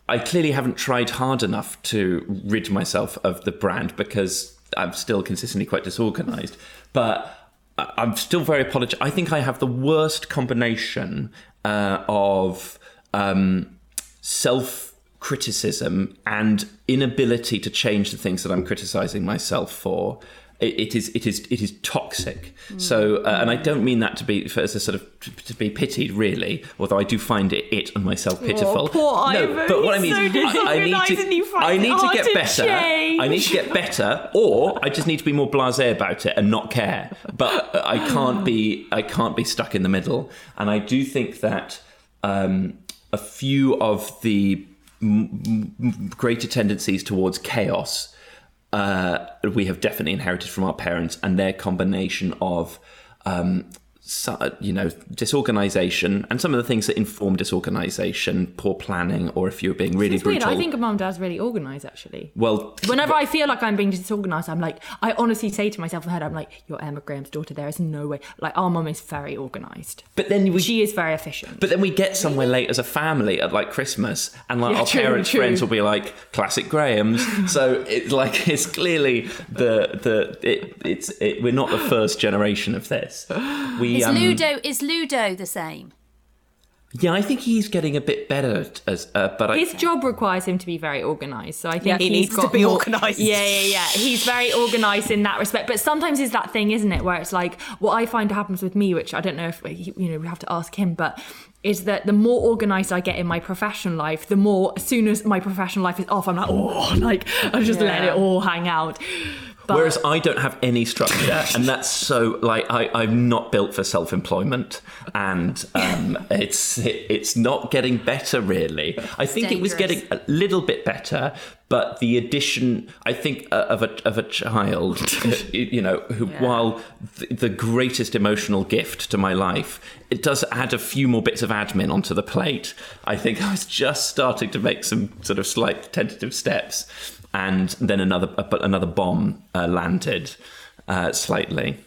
I clearly haven't tried hard enough to rid myself of the brand because I'm still consistently quite disorganized. But I- I'm still very apologetic. I think I have the worst combination uh, of um, self criticism and inability to change the things that I'm criticizing myself for. It, is it is it is toxic. So, uh, and I don't mean that to be for, as a sort of to, to be pitied, really. Although I do find it it and myself pitiful. Oh, poor no, Ivan, but what I he's mean so is, I, I need to I need to get better. I need to get better, or I just need to be more blasé about it and not care. But I can't be I can't be stuck in the middle. And I do think that um, a few of the m- m- greater tendencies towards chaos uh, we have definitely inherited from our parents and their combination of um, so, you know disorganization and some of the things that inform disorganization poor planning or if you're being really it's weird. brutal I think mum and dad's really organised actually. well Whenever I feel like I'm being disorganized, I'm like, I honestly say to myself in my head, I'm like, you're Emma Graham's daughter. There is no way. Like, our mum is very organized. But then we, she is very efficient. But then we get somewhere late as a family at like Christmas, and like Yeah, our true, parents' true. friends will be like classic Grahams. so it's like it's clearly the the it, it's it, we're not the first generation of this. We Is um, Ludo is Ludo the same? yeah, I think he's getting a bit better as uh, but I, His job requires him to be very organised, so I think Yeah, he he's needs to be organised. Yeah, yeah, yeah. He's very organised in that respect. But sometimes it's that thing, isn't it, where it's like what I find happens with me, which I don't know if you know we have to ask him, but is that the more organised I get in my professional life, the more as soon as my professional life is off, I'm like, oh, like I just let Yeah. it all hang out. But Whereas I don't have any structure, and that's so like I, I'm not built for self-employment, and um, it's it, it's not getting better really. I think it was getting a little bit better, but the addition, I think, uh, of a of a child, you know, who while the, the greatest emotional gift to my life, it does add a few more bits of admin onto the plate. I think I was just starting to make some sort of slight tentative steps and then another uh, but another bomb uh, landed uh, slightly.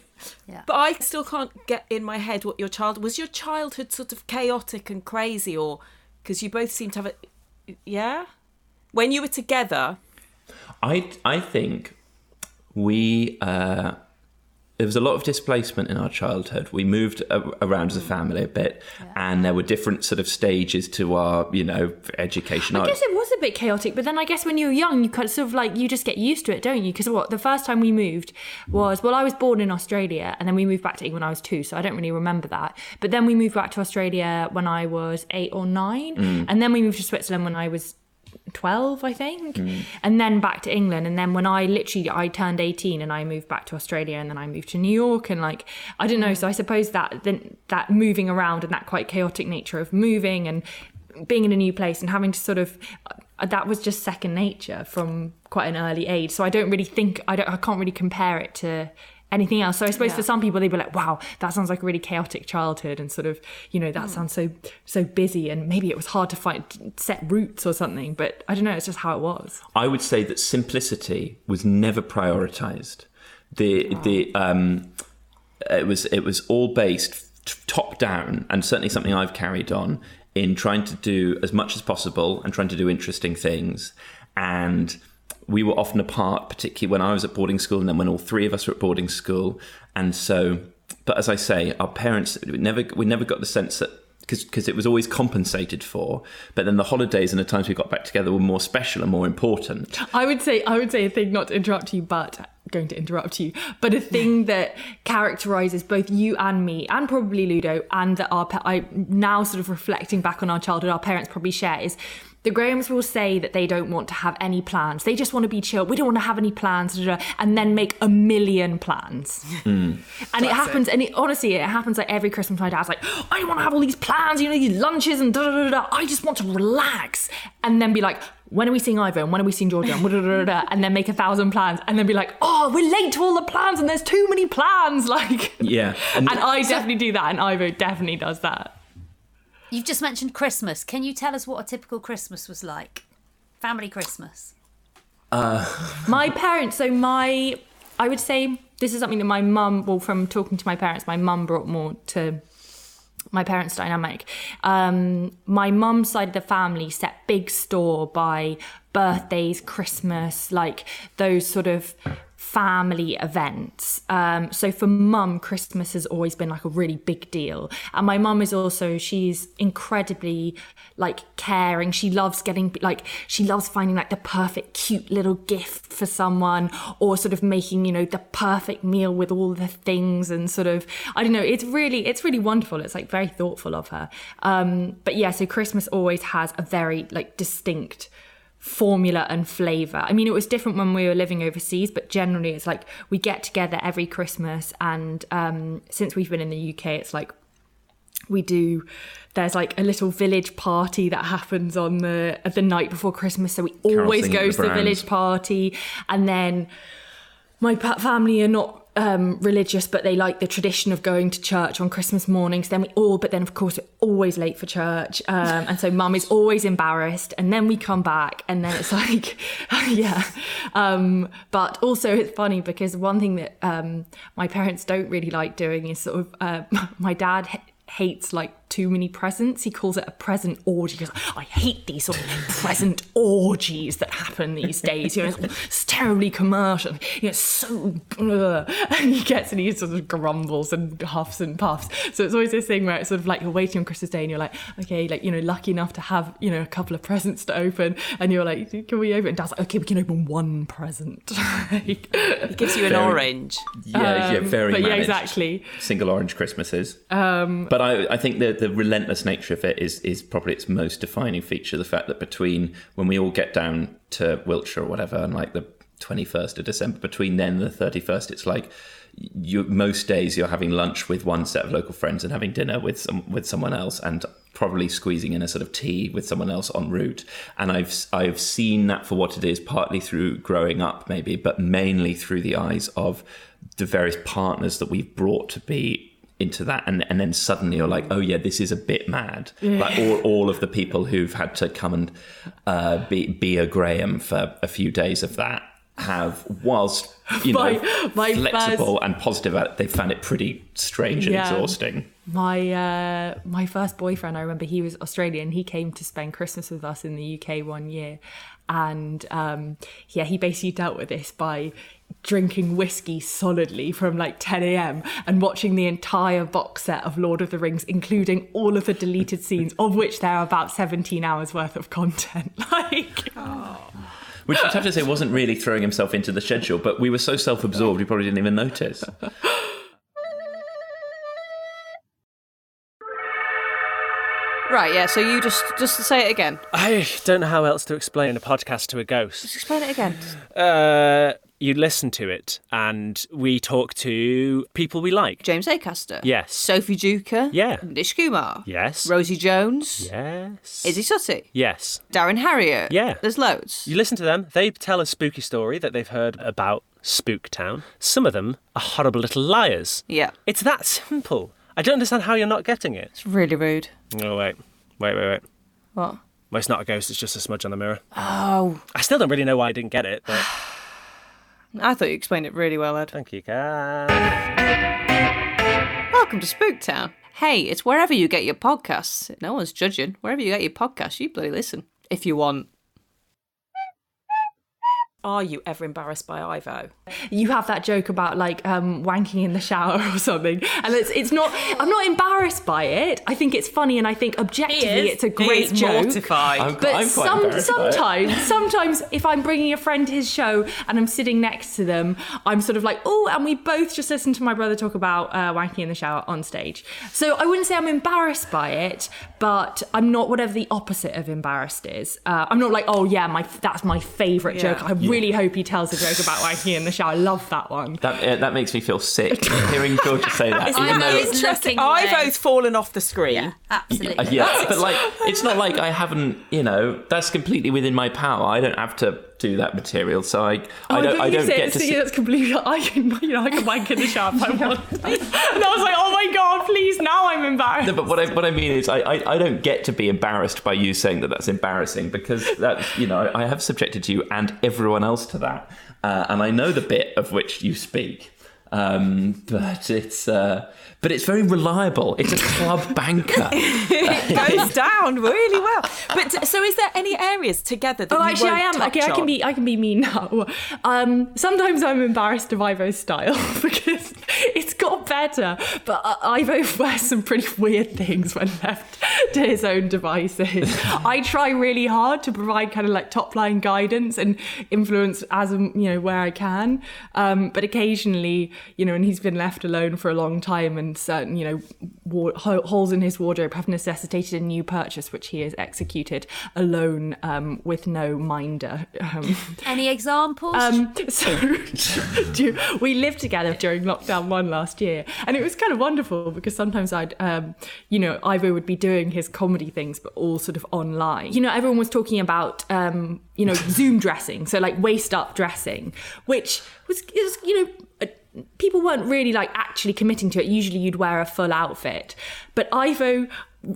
But I still can't get in my head what your child was. Your childhood sort of chaotic and crazy, or because you both seem to have a yeah. When you were together, I I think we uh, there was a lot of displacement in our childhood. We moved a- around as a family a bit, and there were different sort of stages to our you know education. I guess it was a bit chaotic, but then I guess when you're young, you kind of sort of like you just get used to it, don't you? Because what the first time we moved was well, I was born in Australia, and then we moved back to England when I was two, so I don't really remember that. But then we moved back to Australia when I was eight or nine, Mm. and then we moved to Switzerland when I was 12 i think. And then back to england. And then when i literally i turned 18 and i moved back to australia and then i moved to new york. And like i don't know. So i suppose that then that moving around and that quite chaotic nature of moving and being in a new place and having to sort of uh, that was just second nature from quite an early age. So I don't really think I don't I can't really compare it to anything else. So I suppose Yeah. for some people they'd be like, "Wow, that sounds like a really chaotic childhood," and sort of, you know, that Mm. sounds so so busy, and maybe it was hard to find set roots or something. But I don't know. It's just how it was. I would say that simplicity was never prioritized. The the um, it was it was all based t- top down, and certainly something I've carried on in trying to do as much as possible and trying to do interesting things. And we were often apart, particularly when I was at boarding school, and then when all three of us were at boarding school. And so, but as I say, our parents we never we never got the sense that because it was always compensated for. But then the holidays and the times we got back together were more special and more important. I would say I would say a thing not to interrupt you, but going to interrupt you, but a thing that characterizes both you and me, and probably Ludo, and that our I now sort of reflecting back on our childhood, our parents probably share is. The Grahams will say that they don't want to have any plans. They just want to be chill. We don't want to have any plans, and then make a million plans. Hmm. And it happens, and it, honestly, it happens like every Christmas. My dad's like, oh, I don't want to have all these plans, you know, these lunches and da da da da. I just want to relax, and then be like, when are we seeing Ivan? When are we seeing Georgia? And, and then make a thousand plans, and then be like, oh, we're late to all the plans, and there's too many plans. Like, Yeah, and I definitely do that, and Ivo definitely does that. You've just mentioned Christmas. Can you tell us what a typical Christmas was like? Family Christmas. Uh, my parents so my i would say this is something that my mum well from talking to my parents my mum brought more to my parents dynamic um my mum's side of the family set big store by birthdays christmas like those sort of family events. Um so for mum christmas has always been like a really big deal. And my mum is also she's incredibly like caring. She loves getting like she loves finding like the perfect cute little gift for someone or sort of making you know the perfect meal with all the things and sort of i don't know it's really it's really wonderful. It's like very thoughtful of her. Um but yeah so christmas always has a very like distinct formula and flavor. I mean, it was different when we were living overseas, but generally it's like we get together every Christmas. And um, since we've been in the UK, it's like we do there's like a little village party that happens on the the night before christmas so we always go at to the the village party and then my family are not um, religious, but they like the tradition of going to church on Christmas mornings. Then we all, but then of course we're always late for church, um, and so mum is always embarrassed. And then we come back, and then it's like, yeah. Um, but also it's funny because one thing that um, my parents don't really like doing is sort of uh, my dad h- hates like too many presents. He calls it a present orgy. He goes, I hate these sort of present orgies that happen these days. You know, it's, it's terribly commercial. You know, so ugh. and he gets and he sort of grumbles and huffs and puffs. So it's always this thing where it's sort of like you're waiting on Christmas Day and you're like, okay, like you know, lucky enough to have you know a couple of presents to open, and you're like, can we open? And Dad's like, okay, we can open one present. He gives you an Very- orange. Yeah, yeah, Um, very but yeah, exactly. Single orange Christmases. Um, But I, I think the, the relentless nature of it is is probably its most defining feature. The fact that between when we all get down to Wiltshire or whatever, and like the twenty first of December, between then and the thirty first, it's like you most days you're having lunch with one set of local friends and having dinner with some with someone else, and probably squeezing in a sort of tea with someone else en route. And I've I've seen that for what it is, partly through growing up, maybe, but mainly through the eyes of the various partners that we've brought to be into that. And, and then suddenly you're like oh yeah this is a bit mad. Like all, all of the people who've had to come and uh, be, be a graham for a few days of that have whilst you know My- my flexible and positive about it they found it pretty strange and Yeah. exhausting. My uh, my first boyfriend, I remember he was Australian. He came to spend Christmas with us in the UK one year, and um, yeah, he basically dealt with this by drinking whiskey solidly from like 10 a.m. and watching the entire box set of Lord of the Rings, including all of the deleted scenes, of which there are about 17 hours worth of content. Like, which you'd have to say wasn't really throwing himself into the schedule but we were so self-absorbed we probably didn't even notice Right, yeah, so you just just to say it again. I don't know how else to explain a podcast to a ghost. Just explain it again. Uh, you listen to it and we talk to people we like. James Acaster. Yes. Sophie Duker. Yeah. Nish Kumar. Yes. Rosie Jones. Yes. Izzy Suttie. Yes. Darren Harriott. Yeah. There's loads. You listen to them, they tell a spooky story that they've heard about Spooktown. Some of them are horrible little liars. Yeah. It's that simple. I don't understand how you're not getting it. It's really rude. Oh, wait. Wait, wait, wait. What? Well, it's not a ghost, it's just a smudge on the mirror. Oh. I still don't really know why I didn't get it, but. I thought you explained it really well, Ed. Thank you, Kat. Welcome to Spooktown. Hey, it's wherever you get your podcasts. No one's judging. Wherever you get your podcasts, you bloody listen. If you want. Are you ever embarrassed by Ivo? You have that joke about like um, wanking in the shower or something, and it's it's not. I'm not embarrassed by it. I think it's funny, and I think objectively it's a He great is joke. mortified. I'm- but I'm quite some, embarrassed by it. sometimes, sometimes if I'm bringing a friend to his show and I'm sitting next to them, I'm sort of like, oh, and we both just listened to my brother talk about uh, wanking in the shower on stage. So I wouldn't say I'm embarrassed by it, but I'm not whatever the opposite of embarrassed is. Uh, I'm not like, oh yeah, my that's my favourite Yeah. joke. I Yeah. Really hope he tells a joke about wanking in the shower. I love that one. That uh, that makes me feel sick hearing Georgia say that. Isn't even that though, interesting? Ivo's fallen off the screen. absolutely. Uh, yeah, but like, it's not like I haven't, you know, that's completely within my power. I don't have to do that material, so I, I don't, I don't get to see, see. that's completely. I can, you know, I can wank in the shower if I want. and I was like, oh my god, please! Now I'm embarrassed. No, but what I, what I mean is, I, I, I don't get to be embarrassed by you saying that that's embarrassing because that's, you know, I have subjected you and everyone else to that. Uh, and I know the bit of which you speak. Um, but it's uh, but it's very reliable. It's a club banker. it goes down really well. But so, is there any areas together that Oh, you actually, I won't am. Okay, touch I can be. I can be mean now. Um, sometimes I'm embarrassed of Ivo's style because it's got better. But Ivo wears some pretty weird things when left to his own devices. I try really hard to provide kind of like top line guidance and influence as um, you know where I can. Um, but occasionally, you know, and he's been left alone for a long time, and certain you know wa- ho- holes in his wardrobe have necessitated a new purchase, which he has executed alone um, with no minder. Um, Any examples? um, so do, we lived together during lockdown one last year, and it was kind of wonderful because sometimes I'd, um, you know, Ivo would be doing his comedy things, but all sort of online. You know, everyone was talking about, um, you know, Zoom dressing, so like waist up dressing, which was, is, you know. People weren't really like actually committing to it. Usually, you'd wear a full outfit, but Ivo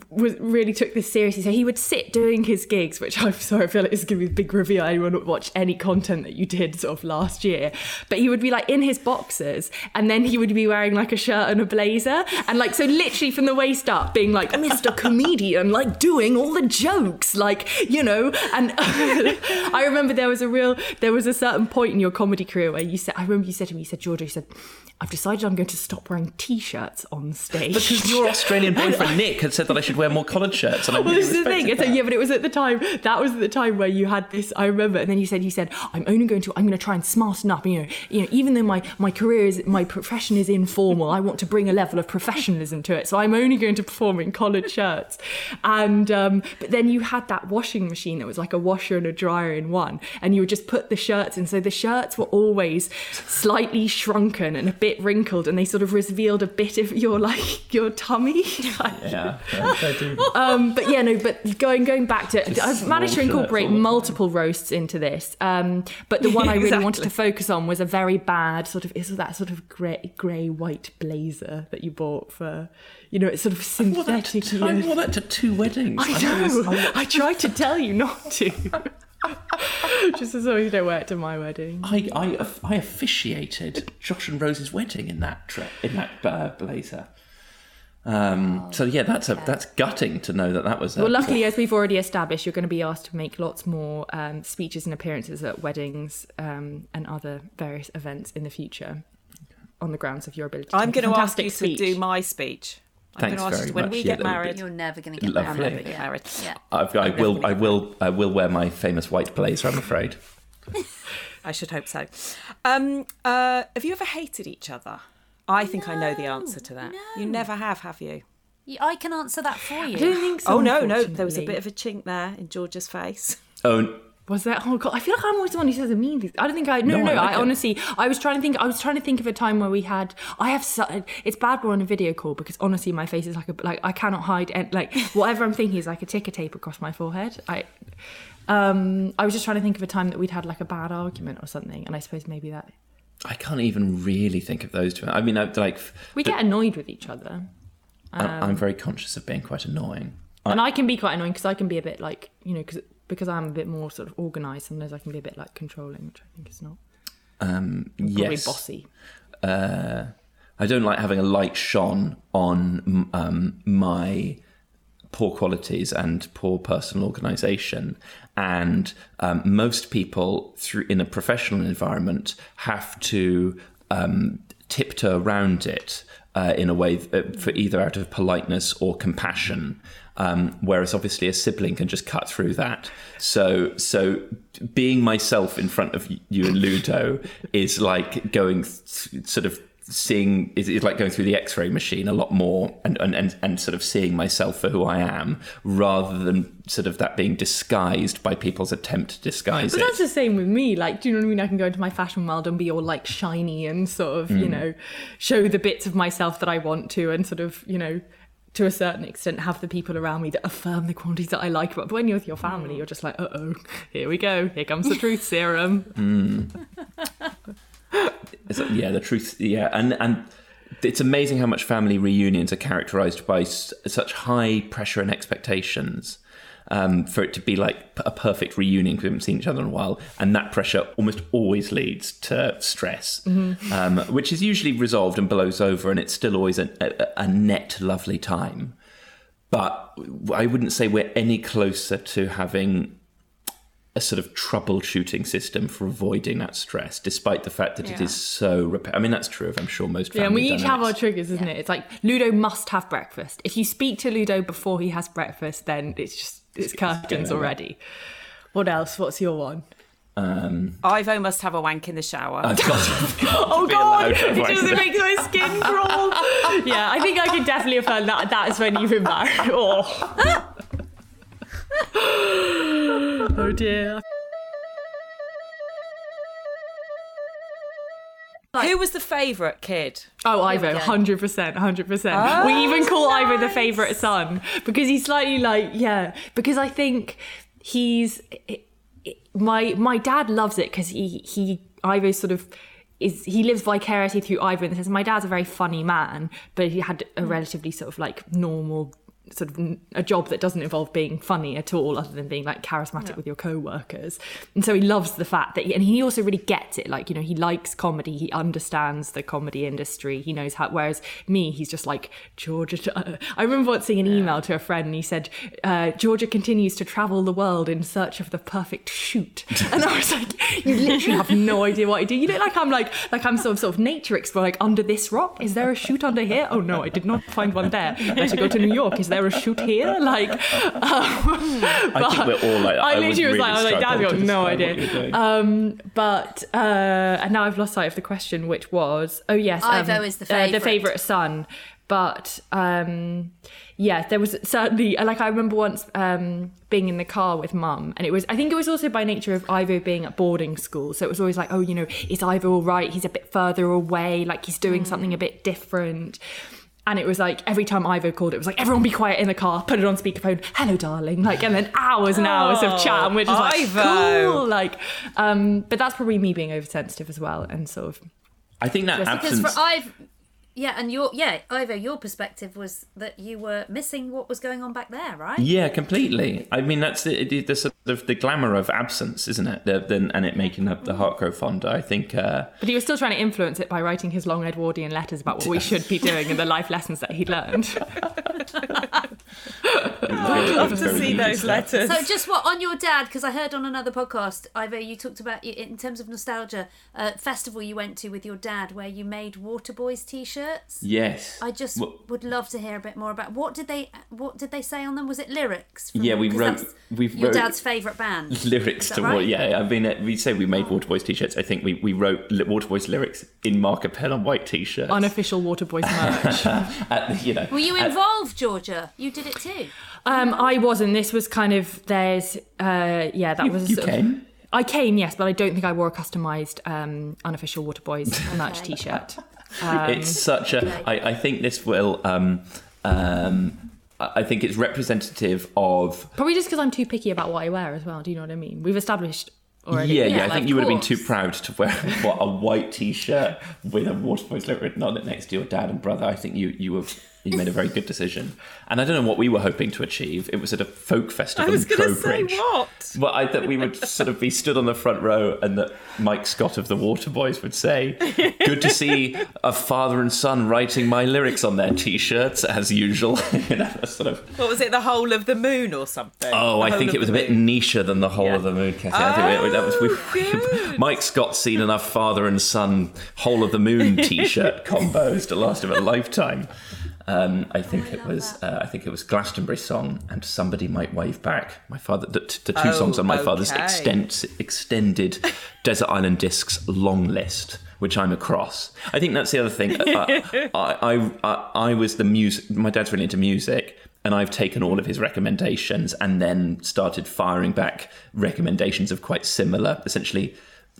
was really took this seriously. So he would sit doing his gigs, which I'm sorry, I feel like it's going to be a big reveal. Anyone would watch any content that you did sort of last year, but he would be like in his boxers, and then he would be wearing like a shirt and a blazer, and like so literally from the waist up, being like Mr. Comedian, like doing all the jokes, like you know. And I remember there was a real, there was a certain point in your comedy career where you said, I remember you said to me, you said, Georgia, you said. I've decided I'm going to stop wearing t-shirts on stage. Because your Australian boyfriend Nick had said that I should wear more collared shirts, and I well, really this is the thing. So, that. yeah, but it was at the time. That was at the time where you had this. I remember, and then you said, "You said I'm only going to. I'm going to try and smarten up. You know, you know, even though my my career is my profession is informal, I want to bring a level of professionalism to it. So I'm only going to perform in collared shirts. And um, but then you had that washing machine that was like a washer and a dryer in one, and you would just put the shirts in. So the shirts were always slightly shrunken and a bit wrinkled, and they sort of revealed a bit of your like your tummy. yeah. Um, but yeah, no. But going going back to, Just I've managed to incorporate multiple roasts into this. Um, but the one I really wanted to focus on was a very bad sort of is that sort of grey grey white blazer that you bought for, you know, it's sort of synthetic. I wore that to two weddings. I know. I tried to tell you not to. Just as long as you don't wear it to my wedding. I, I, I officiated Josh and Rose's wedding in that tra- in that uh, blazer. Um, so yeah, that's a that's gutting to know that that was. A, Well, luckily, as we've already established, you're going to be asked to make lots more um, speeches and appearances at weddings um, and other various events in the future on the grounds of your ability. I'm going to ask you speech. to do my speech. I'm Thanks going to ask very you when much. we Yeah, get that married. You're never going to get Lovely. married. Never get married. Yeah. I've I will I will I will wear my famous white blazer. I'm afraid. I should hope so. Um, uh, have you ever hated each other? I think I know the answer to that. You never have, have you? I can answer that for you. I don't think so. oh no, no, there was a bit of a chink there in Georgia's face. Oh Was that? Oh god, I feel like I'm always the one who says the mean things. I don't think I. No, No, no, I no. I, honestly, I was trying to think. I was trying to think of a time where we had. I have. So, it's bad we're on a video call because honestly, my face is like a like I cannot hide. And like whatever I'm thinking is like a ticker tape across my forehead. I. Um, I was just trying to think of a time that we'd had like a bad argument or something, and I suppose maybe that I can't even really think of those two. I mean, I, like we get annoyed with each other. I- Um, I'm very conscious of being quite annoying. and I can be quite annoying because I can be a bit like you know because because I'm a bit more sort of organised. Sometimes I can be a bit like controlling, which I think is not. Um, Probably yes. bossy. Uh, I don't like having a light shone on um, my poor qualities and poor personal organisation. And um, most people, through in a professional environment, have to um, tiptoe around it uh, in a way that, for either out of politeness or compassion. Um, whereas obviously a sibling can just cut through that. So, so being myself in front of you and Ludo is like going th- sort of seeing is, is like going through the X-ray machine a lot more and, and and and sort of seeing myself for who I am rather than sort of that being disguised by people's attempt to disguise it. But it. that's the same with me. Like, do you know what I mean? I can go into my fashion world and be all like shiny and sort of, you Mm. know, show the bits of myself that I want to and sort of, you know, to a certain extent have the people around me that affirm the qualities that I like. But when you're with your family, you're just like, uh oh, here we go. Here comes the truth serum. Mm. Like- yeah, the truth. Yeah, and and it's amazing how much family reunions are characterized by s- such high pressure and expectations. Um, for it to be like a perfect reunion because we haven't seen each other in a while, and that pressure almost always leads to stress, Mhm. um, which is usually resolved and blows over, and it's still always a, a, a net lovely time. But I wouldn't say we're any closer to having a sort of troubleshooting system for avoiding that stress, despite the fact that it Yeah. is so. Rep- I mean, that's true of I'm sure most. Yeah, and we family each have our triggers, isn't it? It's like Ludo must have breakfast. If you speak to Ludo before he has breakfast, then it's just it's curtains already. What else? What's your one? Um, Ivo must have a wank in the shower. I've got oh god, allowed it wank in doesn't make my skin crawl. yeah, I think I can definitely affirm that. That is when you've been married. Oh. Oh dear. Who was the favourite kid? Oh, Ivo, hundred percent, hundred percent. We Oh, even call Ivo the favorite son because he's slightly like, yeah. Because I think he's my my dad loves it because he he Ivo sort of is he lives vicariously through Ivo and says my dad's a very funny man, but he had a relatively sort of like normal sort of a job that doesn't involve being funny at all other than being like charismatic with your co-workers. And so he loves the fact that he, and he also really gets it. Like you know he likes comedy. He understands the comedy industry. He knows how whereas me he's just like georgia i remember once seeing an email to a friend and he said uh, georgia continues to travel the world in search of the perfect shoot. And i was like you literally have no idea what i do. You look like i'm like like i'm sort of sort of nature explorer like under this rock. Is there a shoot under here? Oh no i did not find one there. I should go to new york. Is there a shoot here like um, I think we're all like. I would literally was really like, I was like, struggle Dad's got no describe what you're idea. Um, but uh, and now I've lost sight of the question, which was, oh yes, um, Ivo is the uh, favourite. the favorite son. But um, yeah, there was certainly like I remember once um, being in the car with mum, and it was I think it was also by nature of Ivo being at boarding school, so it was always like, oh, you know, is Ivo all right? He's a bit further away, like he's doing something a bit different. And it was like every time Ivo called, it was like everyone be quiet in the car, put it on speakerphone, hello darling, like, and then hours and hours of chat, and we're just like, cool, like, um, but that's probably me being oversensitive as well, and sort of I think that Because absence. for Ive, yeah, and your yeah, Ivo, your perspective was that you were missing what was going on back there, right? Yeah, completely. I mean, that's the, the, the sort of the glamour of absence, isn't it? The, the, and it making the, the heart grow fonder. I think. Uh, But he was still trying to influence it by writing his long Edwardian letters about what we should be doing and the life lessons that he'd learned. I'd love to see those stuff. letters. So just what on your dad? Because I heard on another podcast, Ivo, you talked about in terms of nostalgia, uh, festival you went to with your dad where you made Waterboys t-shirts. yes. I just Well- would love to hear a bit more about what did they what did they say on them? Was it lyrics? Yeah, we wrote- we your wrote- dad's favourite band. lyrics Is that to right? what? Yeah, I mean, uh, we say we made Waterboys t-shirts. I think we, we wrote Waterboys lyrics in marker pen on white t-shirts. Unofficial Waterboys merch. At you know, Were you at- involved, Georgia? You did did it too. Um, I wasn't. This was kind of there's uh, yeah that You- was. you sort of- came? I came, yes, but I don't think I wore a customised um, unofficial Waterboys merch T-shirt. Um, it's such a. I, I think this will. Um, um, I I think it's representative of. probably just because I'm too picky about what I wear as well. Do you know what I mean? We've established already. Yeah, yeah. I think you would have been too proud to wear what, a white T-shirt with a Waterboys logo written on it next to your dad and brother. I think you you were you made a very good decision. And I don't know what we were hoping to achieve. It was at a folk festival I was in going to say what? Well, I that we would sort of be stood on the front row, and that Mike Scott of the Waterboys would say, "Good to see a father and son writing my lyrics on their T-shirts as usual." you know, sort of. What was it? The whole of the moon or something? Oh, I think it was a bit moon. nicher than the whole of the moon. Cathy. I think we- that was we, oh, Mike Scott's seen enough father and son whole of the moon T-shirt combos to last him a lifetime. Um, I think it was. Uh, I think it was Glastonbury song and somebody might wave back. My father, the, the two Oh, songs on my father's okay. extent, extended Desert Island Discs long list, which I'm across. I think that's the other thing. I, I, I, I was the music. My dad's really into music. And I've taken all of his recommendations and then started firing back recommendations of quite similar, essentially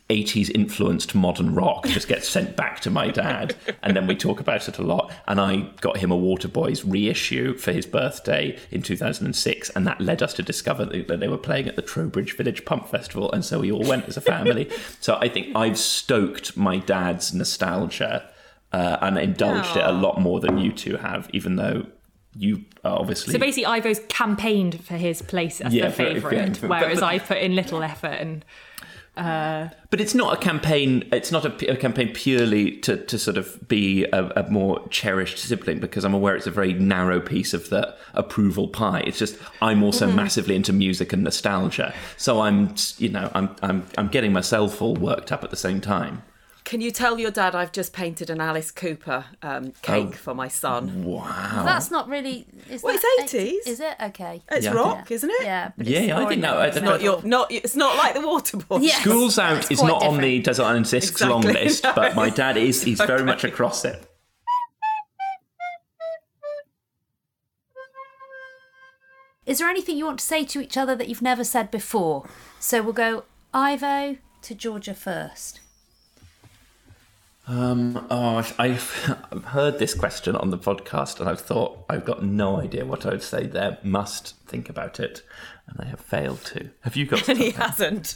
80s influenced modern rock just gets sent back to my dad and then we talk about it a lot and i got him a waterboys reissue for his birthday in 2006 and that led us to discover that they were playing at the trowbridge village pump festival and so we all went as a family so i think i've stoked my dad's nostalgia uh, and indulged it a lot more than you two have even though you obviously So basically, Ivo's campaigned for his place as Yeah, the for- yeah, favourite, but- whereas but- I put in little effort and. Uh, But it's not a campaign. It's not a, a campaign purely to, to sort of be a, a more cherished sibling because I'm aware it's a very narrow piece of the approval pie. It's just I'm also Mhm. massively into music and nostalgia, so I'm you know I'm I'm I'm getting myself all worked up at the same time. Can you tell your dad I've just painted an Alice Cooper um, cake Oh. for my son? Wow. That's not really. Is Well, that it's 80s. Is it okay? It's Yeah. rock, isn't it? Yeah. but Yeah, yeah, I think boring. that- I- It's not your, not. It's not like the water boy. Schools out is quite not on the Desert Island Discs long list, no. but my dad is. He's very much across it. Is there anything you want to say to each other that you've never said before? So we'll go Ivo to Georgia first. Um, oh, I've, I've heard this question on the podcast and I've thought I've got no idea what I would say there. Must think about it. And I have failed to. Have you got And he hasn't.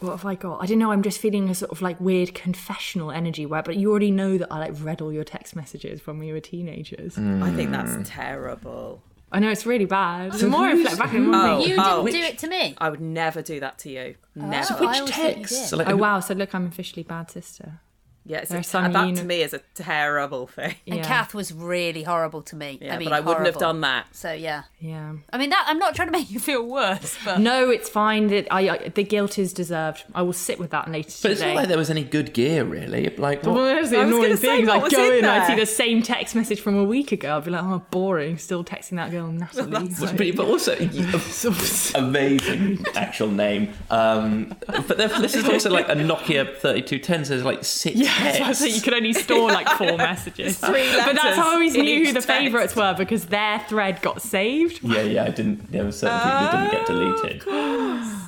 what have I got? I don't know. I'm just feeling a sort of like weird confessional energy where, but you already know that I like read all your text messages when we were teenagers. I think that's terrible. I know it's really bad. The more I reflect back, the more I Oh, You oh. didn't do it to me. I would never do that to you. Never. So which I always thought you text? oh wow! So look, I'm officially bad sister. Yeah, it's There a, some that uni- to me is a terrible thing. And Kath was really horrible to me. Yeah, I mean, but I wouldn't have horrible. done that. So yeah. Yeah. I mean, that I'm not trying to make you feel worse, but No, it's fine. That I, I the guilt is deserved. I will sit with that later But it's today. not like there was any good gear, really. Like, what- Well, there's the I was annoying gonna say, thing. what Like was go in in, I'd see the same text message from a week ago. I'd be like, oh, boring. Still texting that girl Natalie. But, but- but also, amazing actual name. Um, but there- this is also like a Nokia 3210, so there's like six Yeah, heads. so I was like, you could only store like four messages. Three but that's how I always knew who the text. favourites were because their thread got saved. Yeah, yeah, I didn't. There were certain people who didn't get deleted.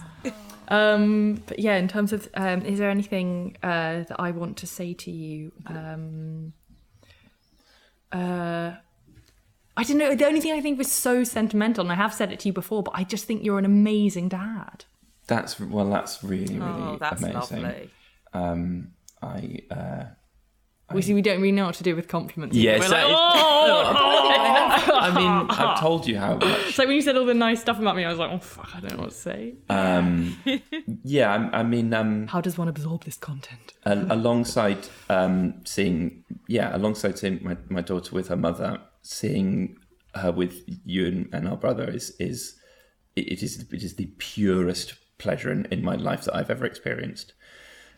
Um, but yeah, in terms of, um, is there anything uh, that I want to say to you? Um, uh, I don't know. The only thing I think was so sentimental, and I have said it to you before, but I just think you're an amazing dad. That's well, that's really, really Oh, that's amazing. lovely. Um, I. Uh, We see, we don't really know what to do with compliments. Yes, We're like, that is- "Oh!" I mean, I've told you how much. It's like when you said all the nice stuff about me, I was like, oh fuck, I don't know what to say. Um, yeah, I, I mean, um, How does one absorb this content? al- alongside um, seeing, yeah, alongside seeing my, my daughter with her mother, seeing her with you and, and our brother is is it, it is it is the purest pleasure in, in my life that I've ever experienced.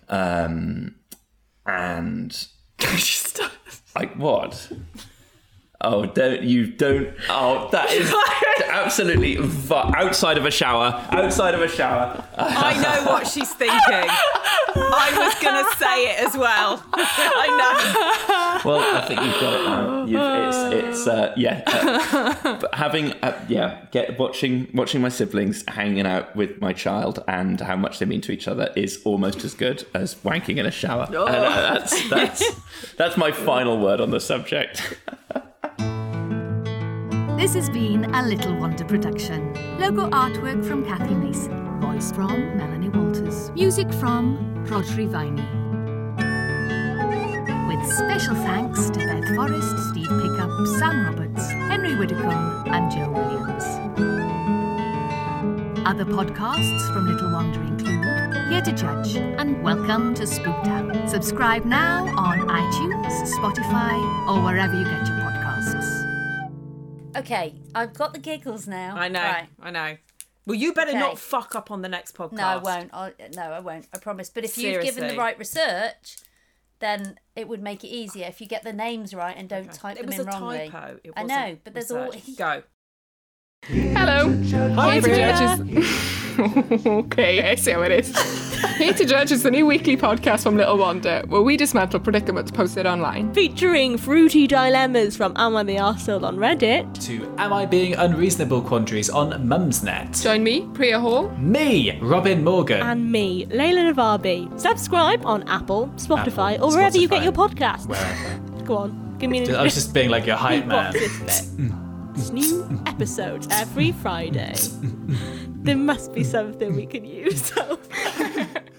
Um, and like what? Oh, don't you don't? Oh, that is absolutely outside of a shower. Outside of a shower. I know what she's thinking. I was going to say it as well. I know. Well, I think you've got it now. You've, it's, it's uh, yeah. Uh, but having, uh, yeah, get watching watching my siblings hanging out with my child and how much they mean to each other is almost as good as wanking in a shower. Oh. And, uh, that's that's that's my final word on the subject. This has been a Little Wander production. Logo artwork from Cathy Mason. Voice from Melanie Walters. Music from Rhodri Viney. With special thanks to Beth Forrest, Steve Pickup, Sam Roberts, Henry Widdicombe, and Joe Williams. Other podcasts from Little Wander include Here to Judge and Welcome to Spooktown. Subscribe now on iTunes, Spotify, or wherever you get your podcasts. Okay, I've got the giggles now. I know. Right. I know. Well, you better Okay. not fuck up on the next podcast. No, I won't. I, no, I won't. I promise. But if you've given the right research, then it would make it easier if you get the names right and don't type It them was in a wrongly. typo. It I wasn't know, but there's all. Go. Hello. Hi, Here to Bria. Okay, I see how it is. Here to Judge is the new weekly podcast from Little Wander, where we dismantle predicaments posted online. Featuring fruity dilemmas from Am I the Arsehole on Reddit. to Am I Being Unreasonable Quandaries on Mumsnet. Join me, Priya Hall. Me, Robin Morgan. And me, Leila Navabi. Subscribe on Apple, Spotify, Apple, or wherever you get your podcasts. Wherever. Go on, give me an I was just being like your hype man. New episodes every Friday. there must be something we can use.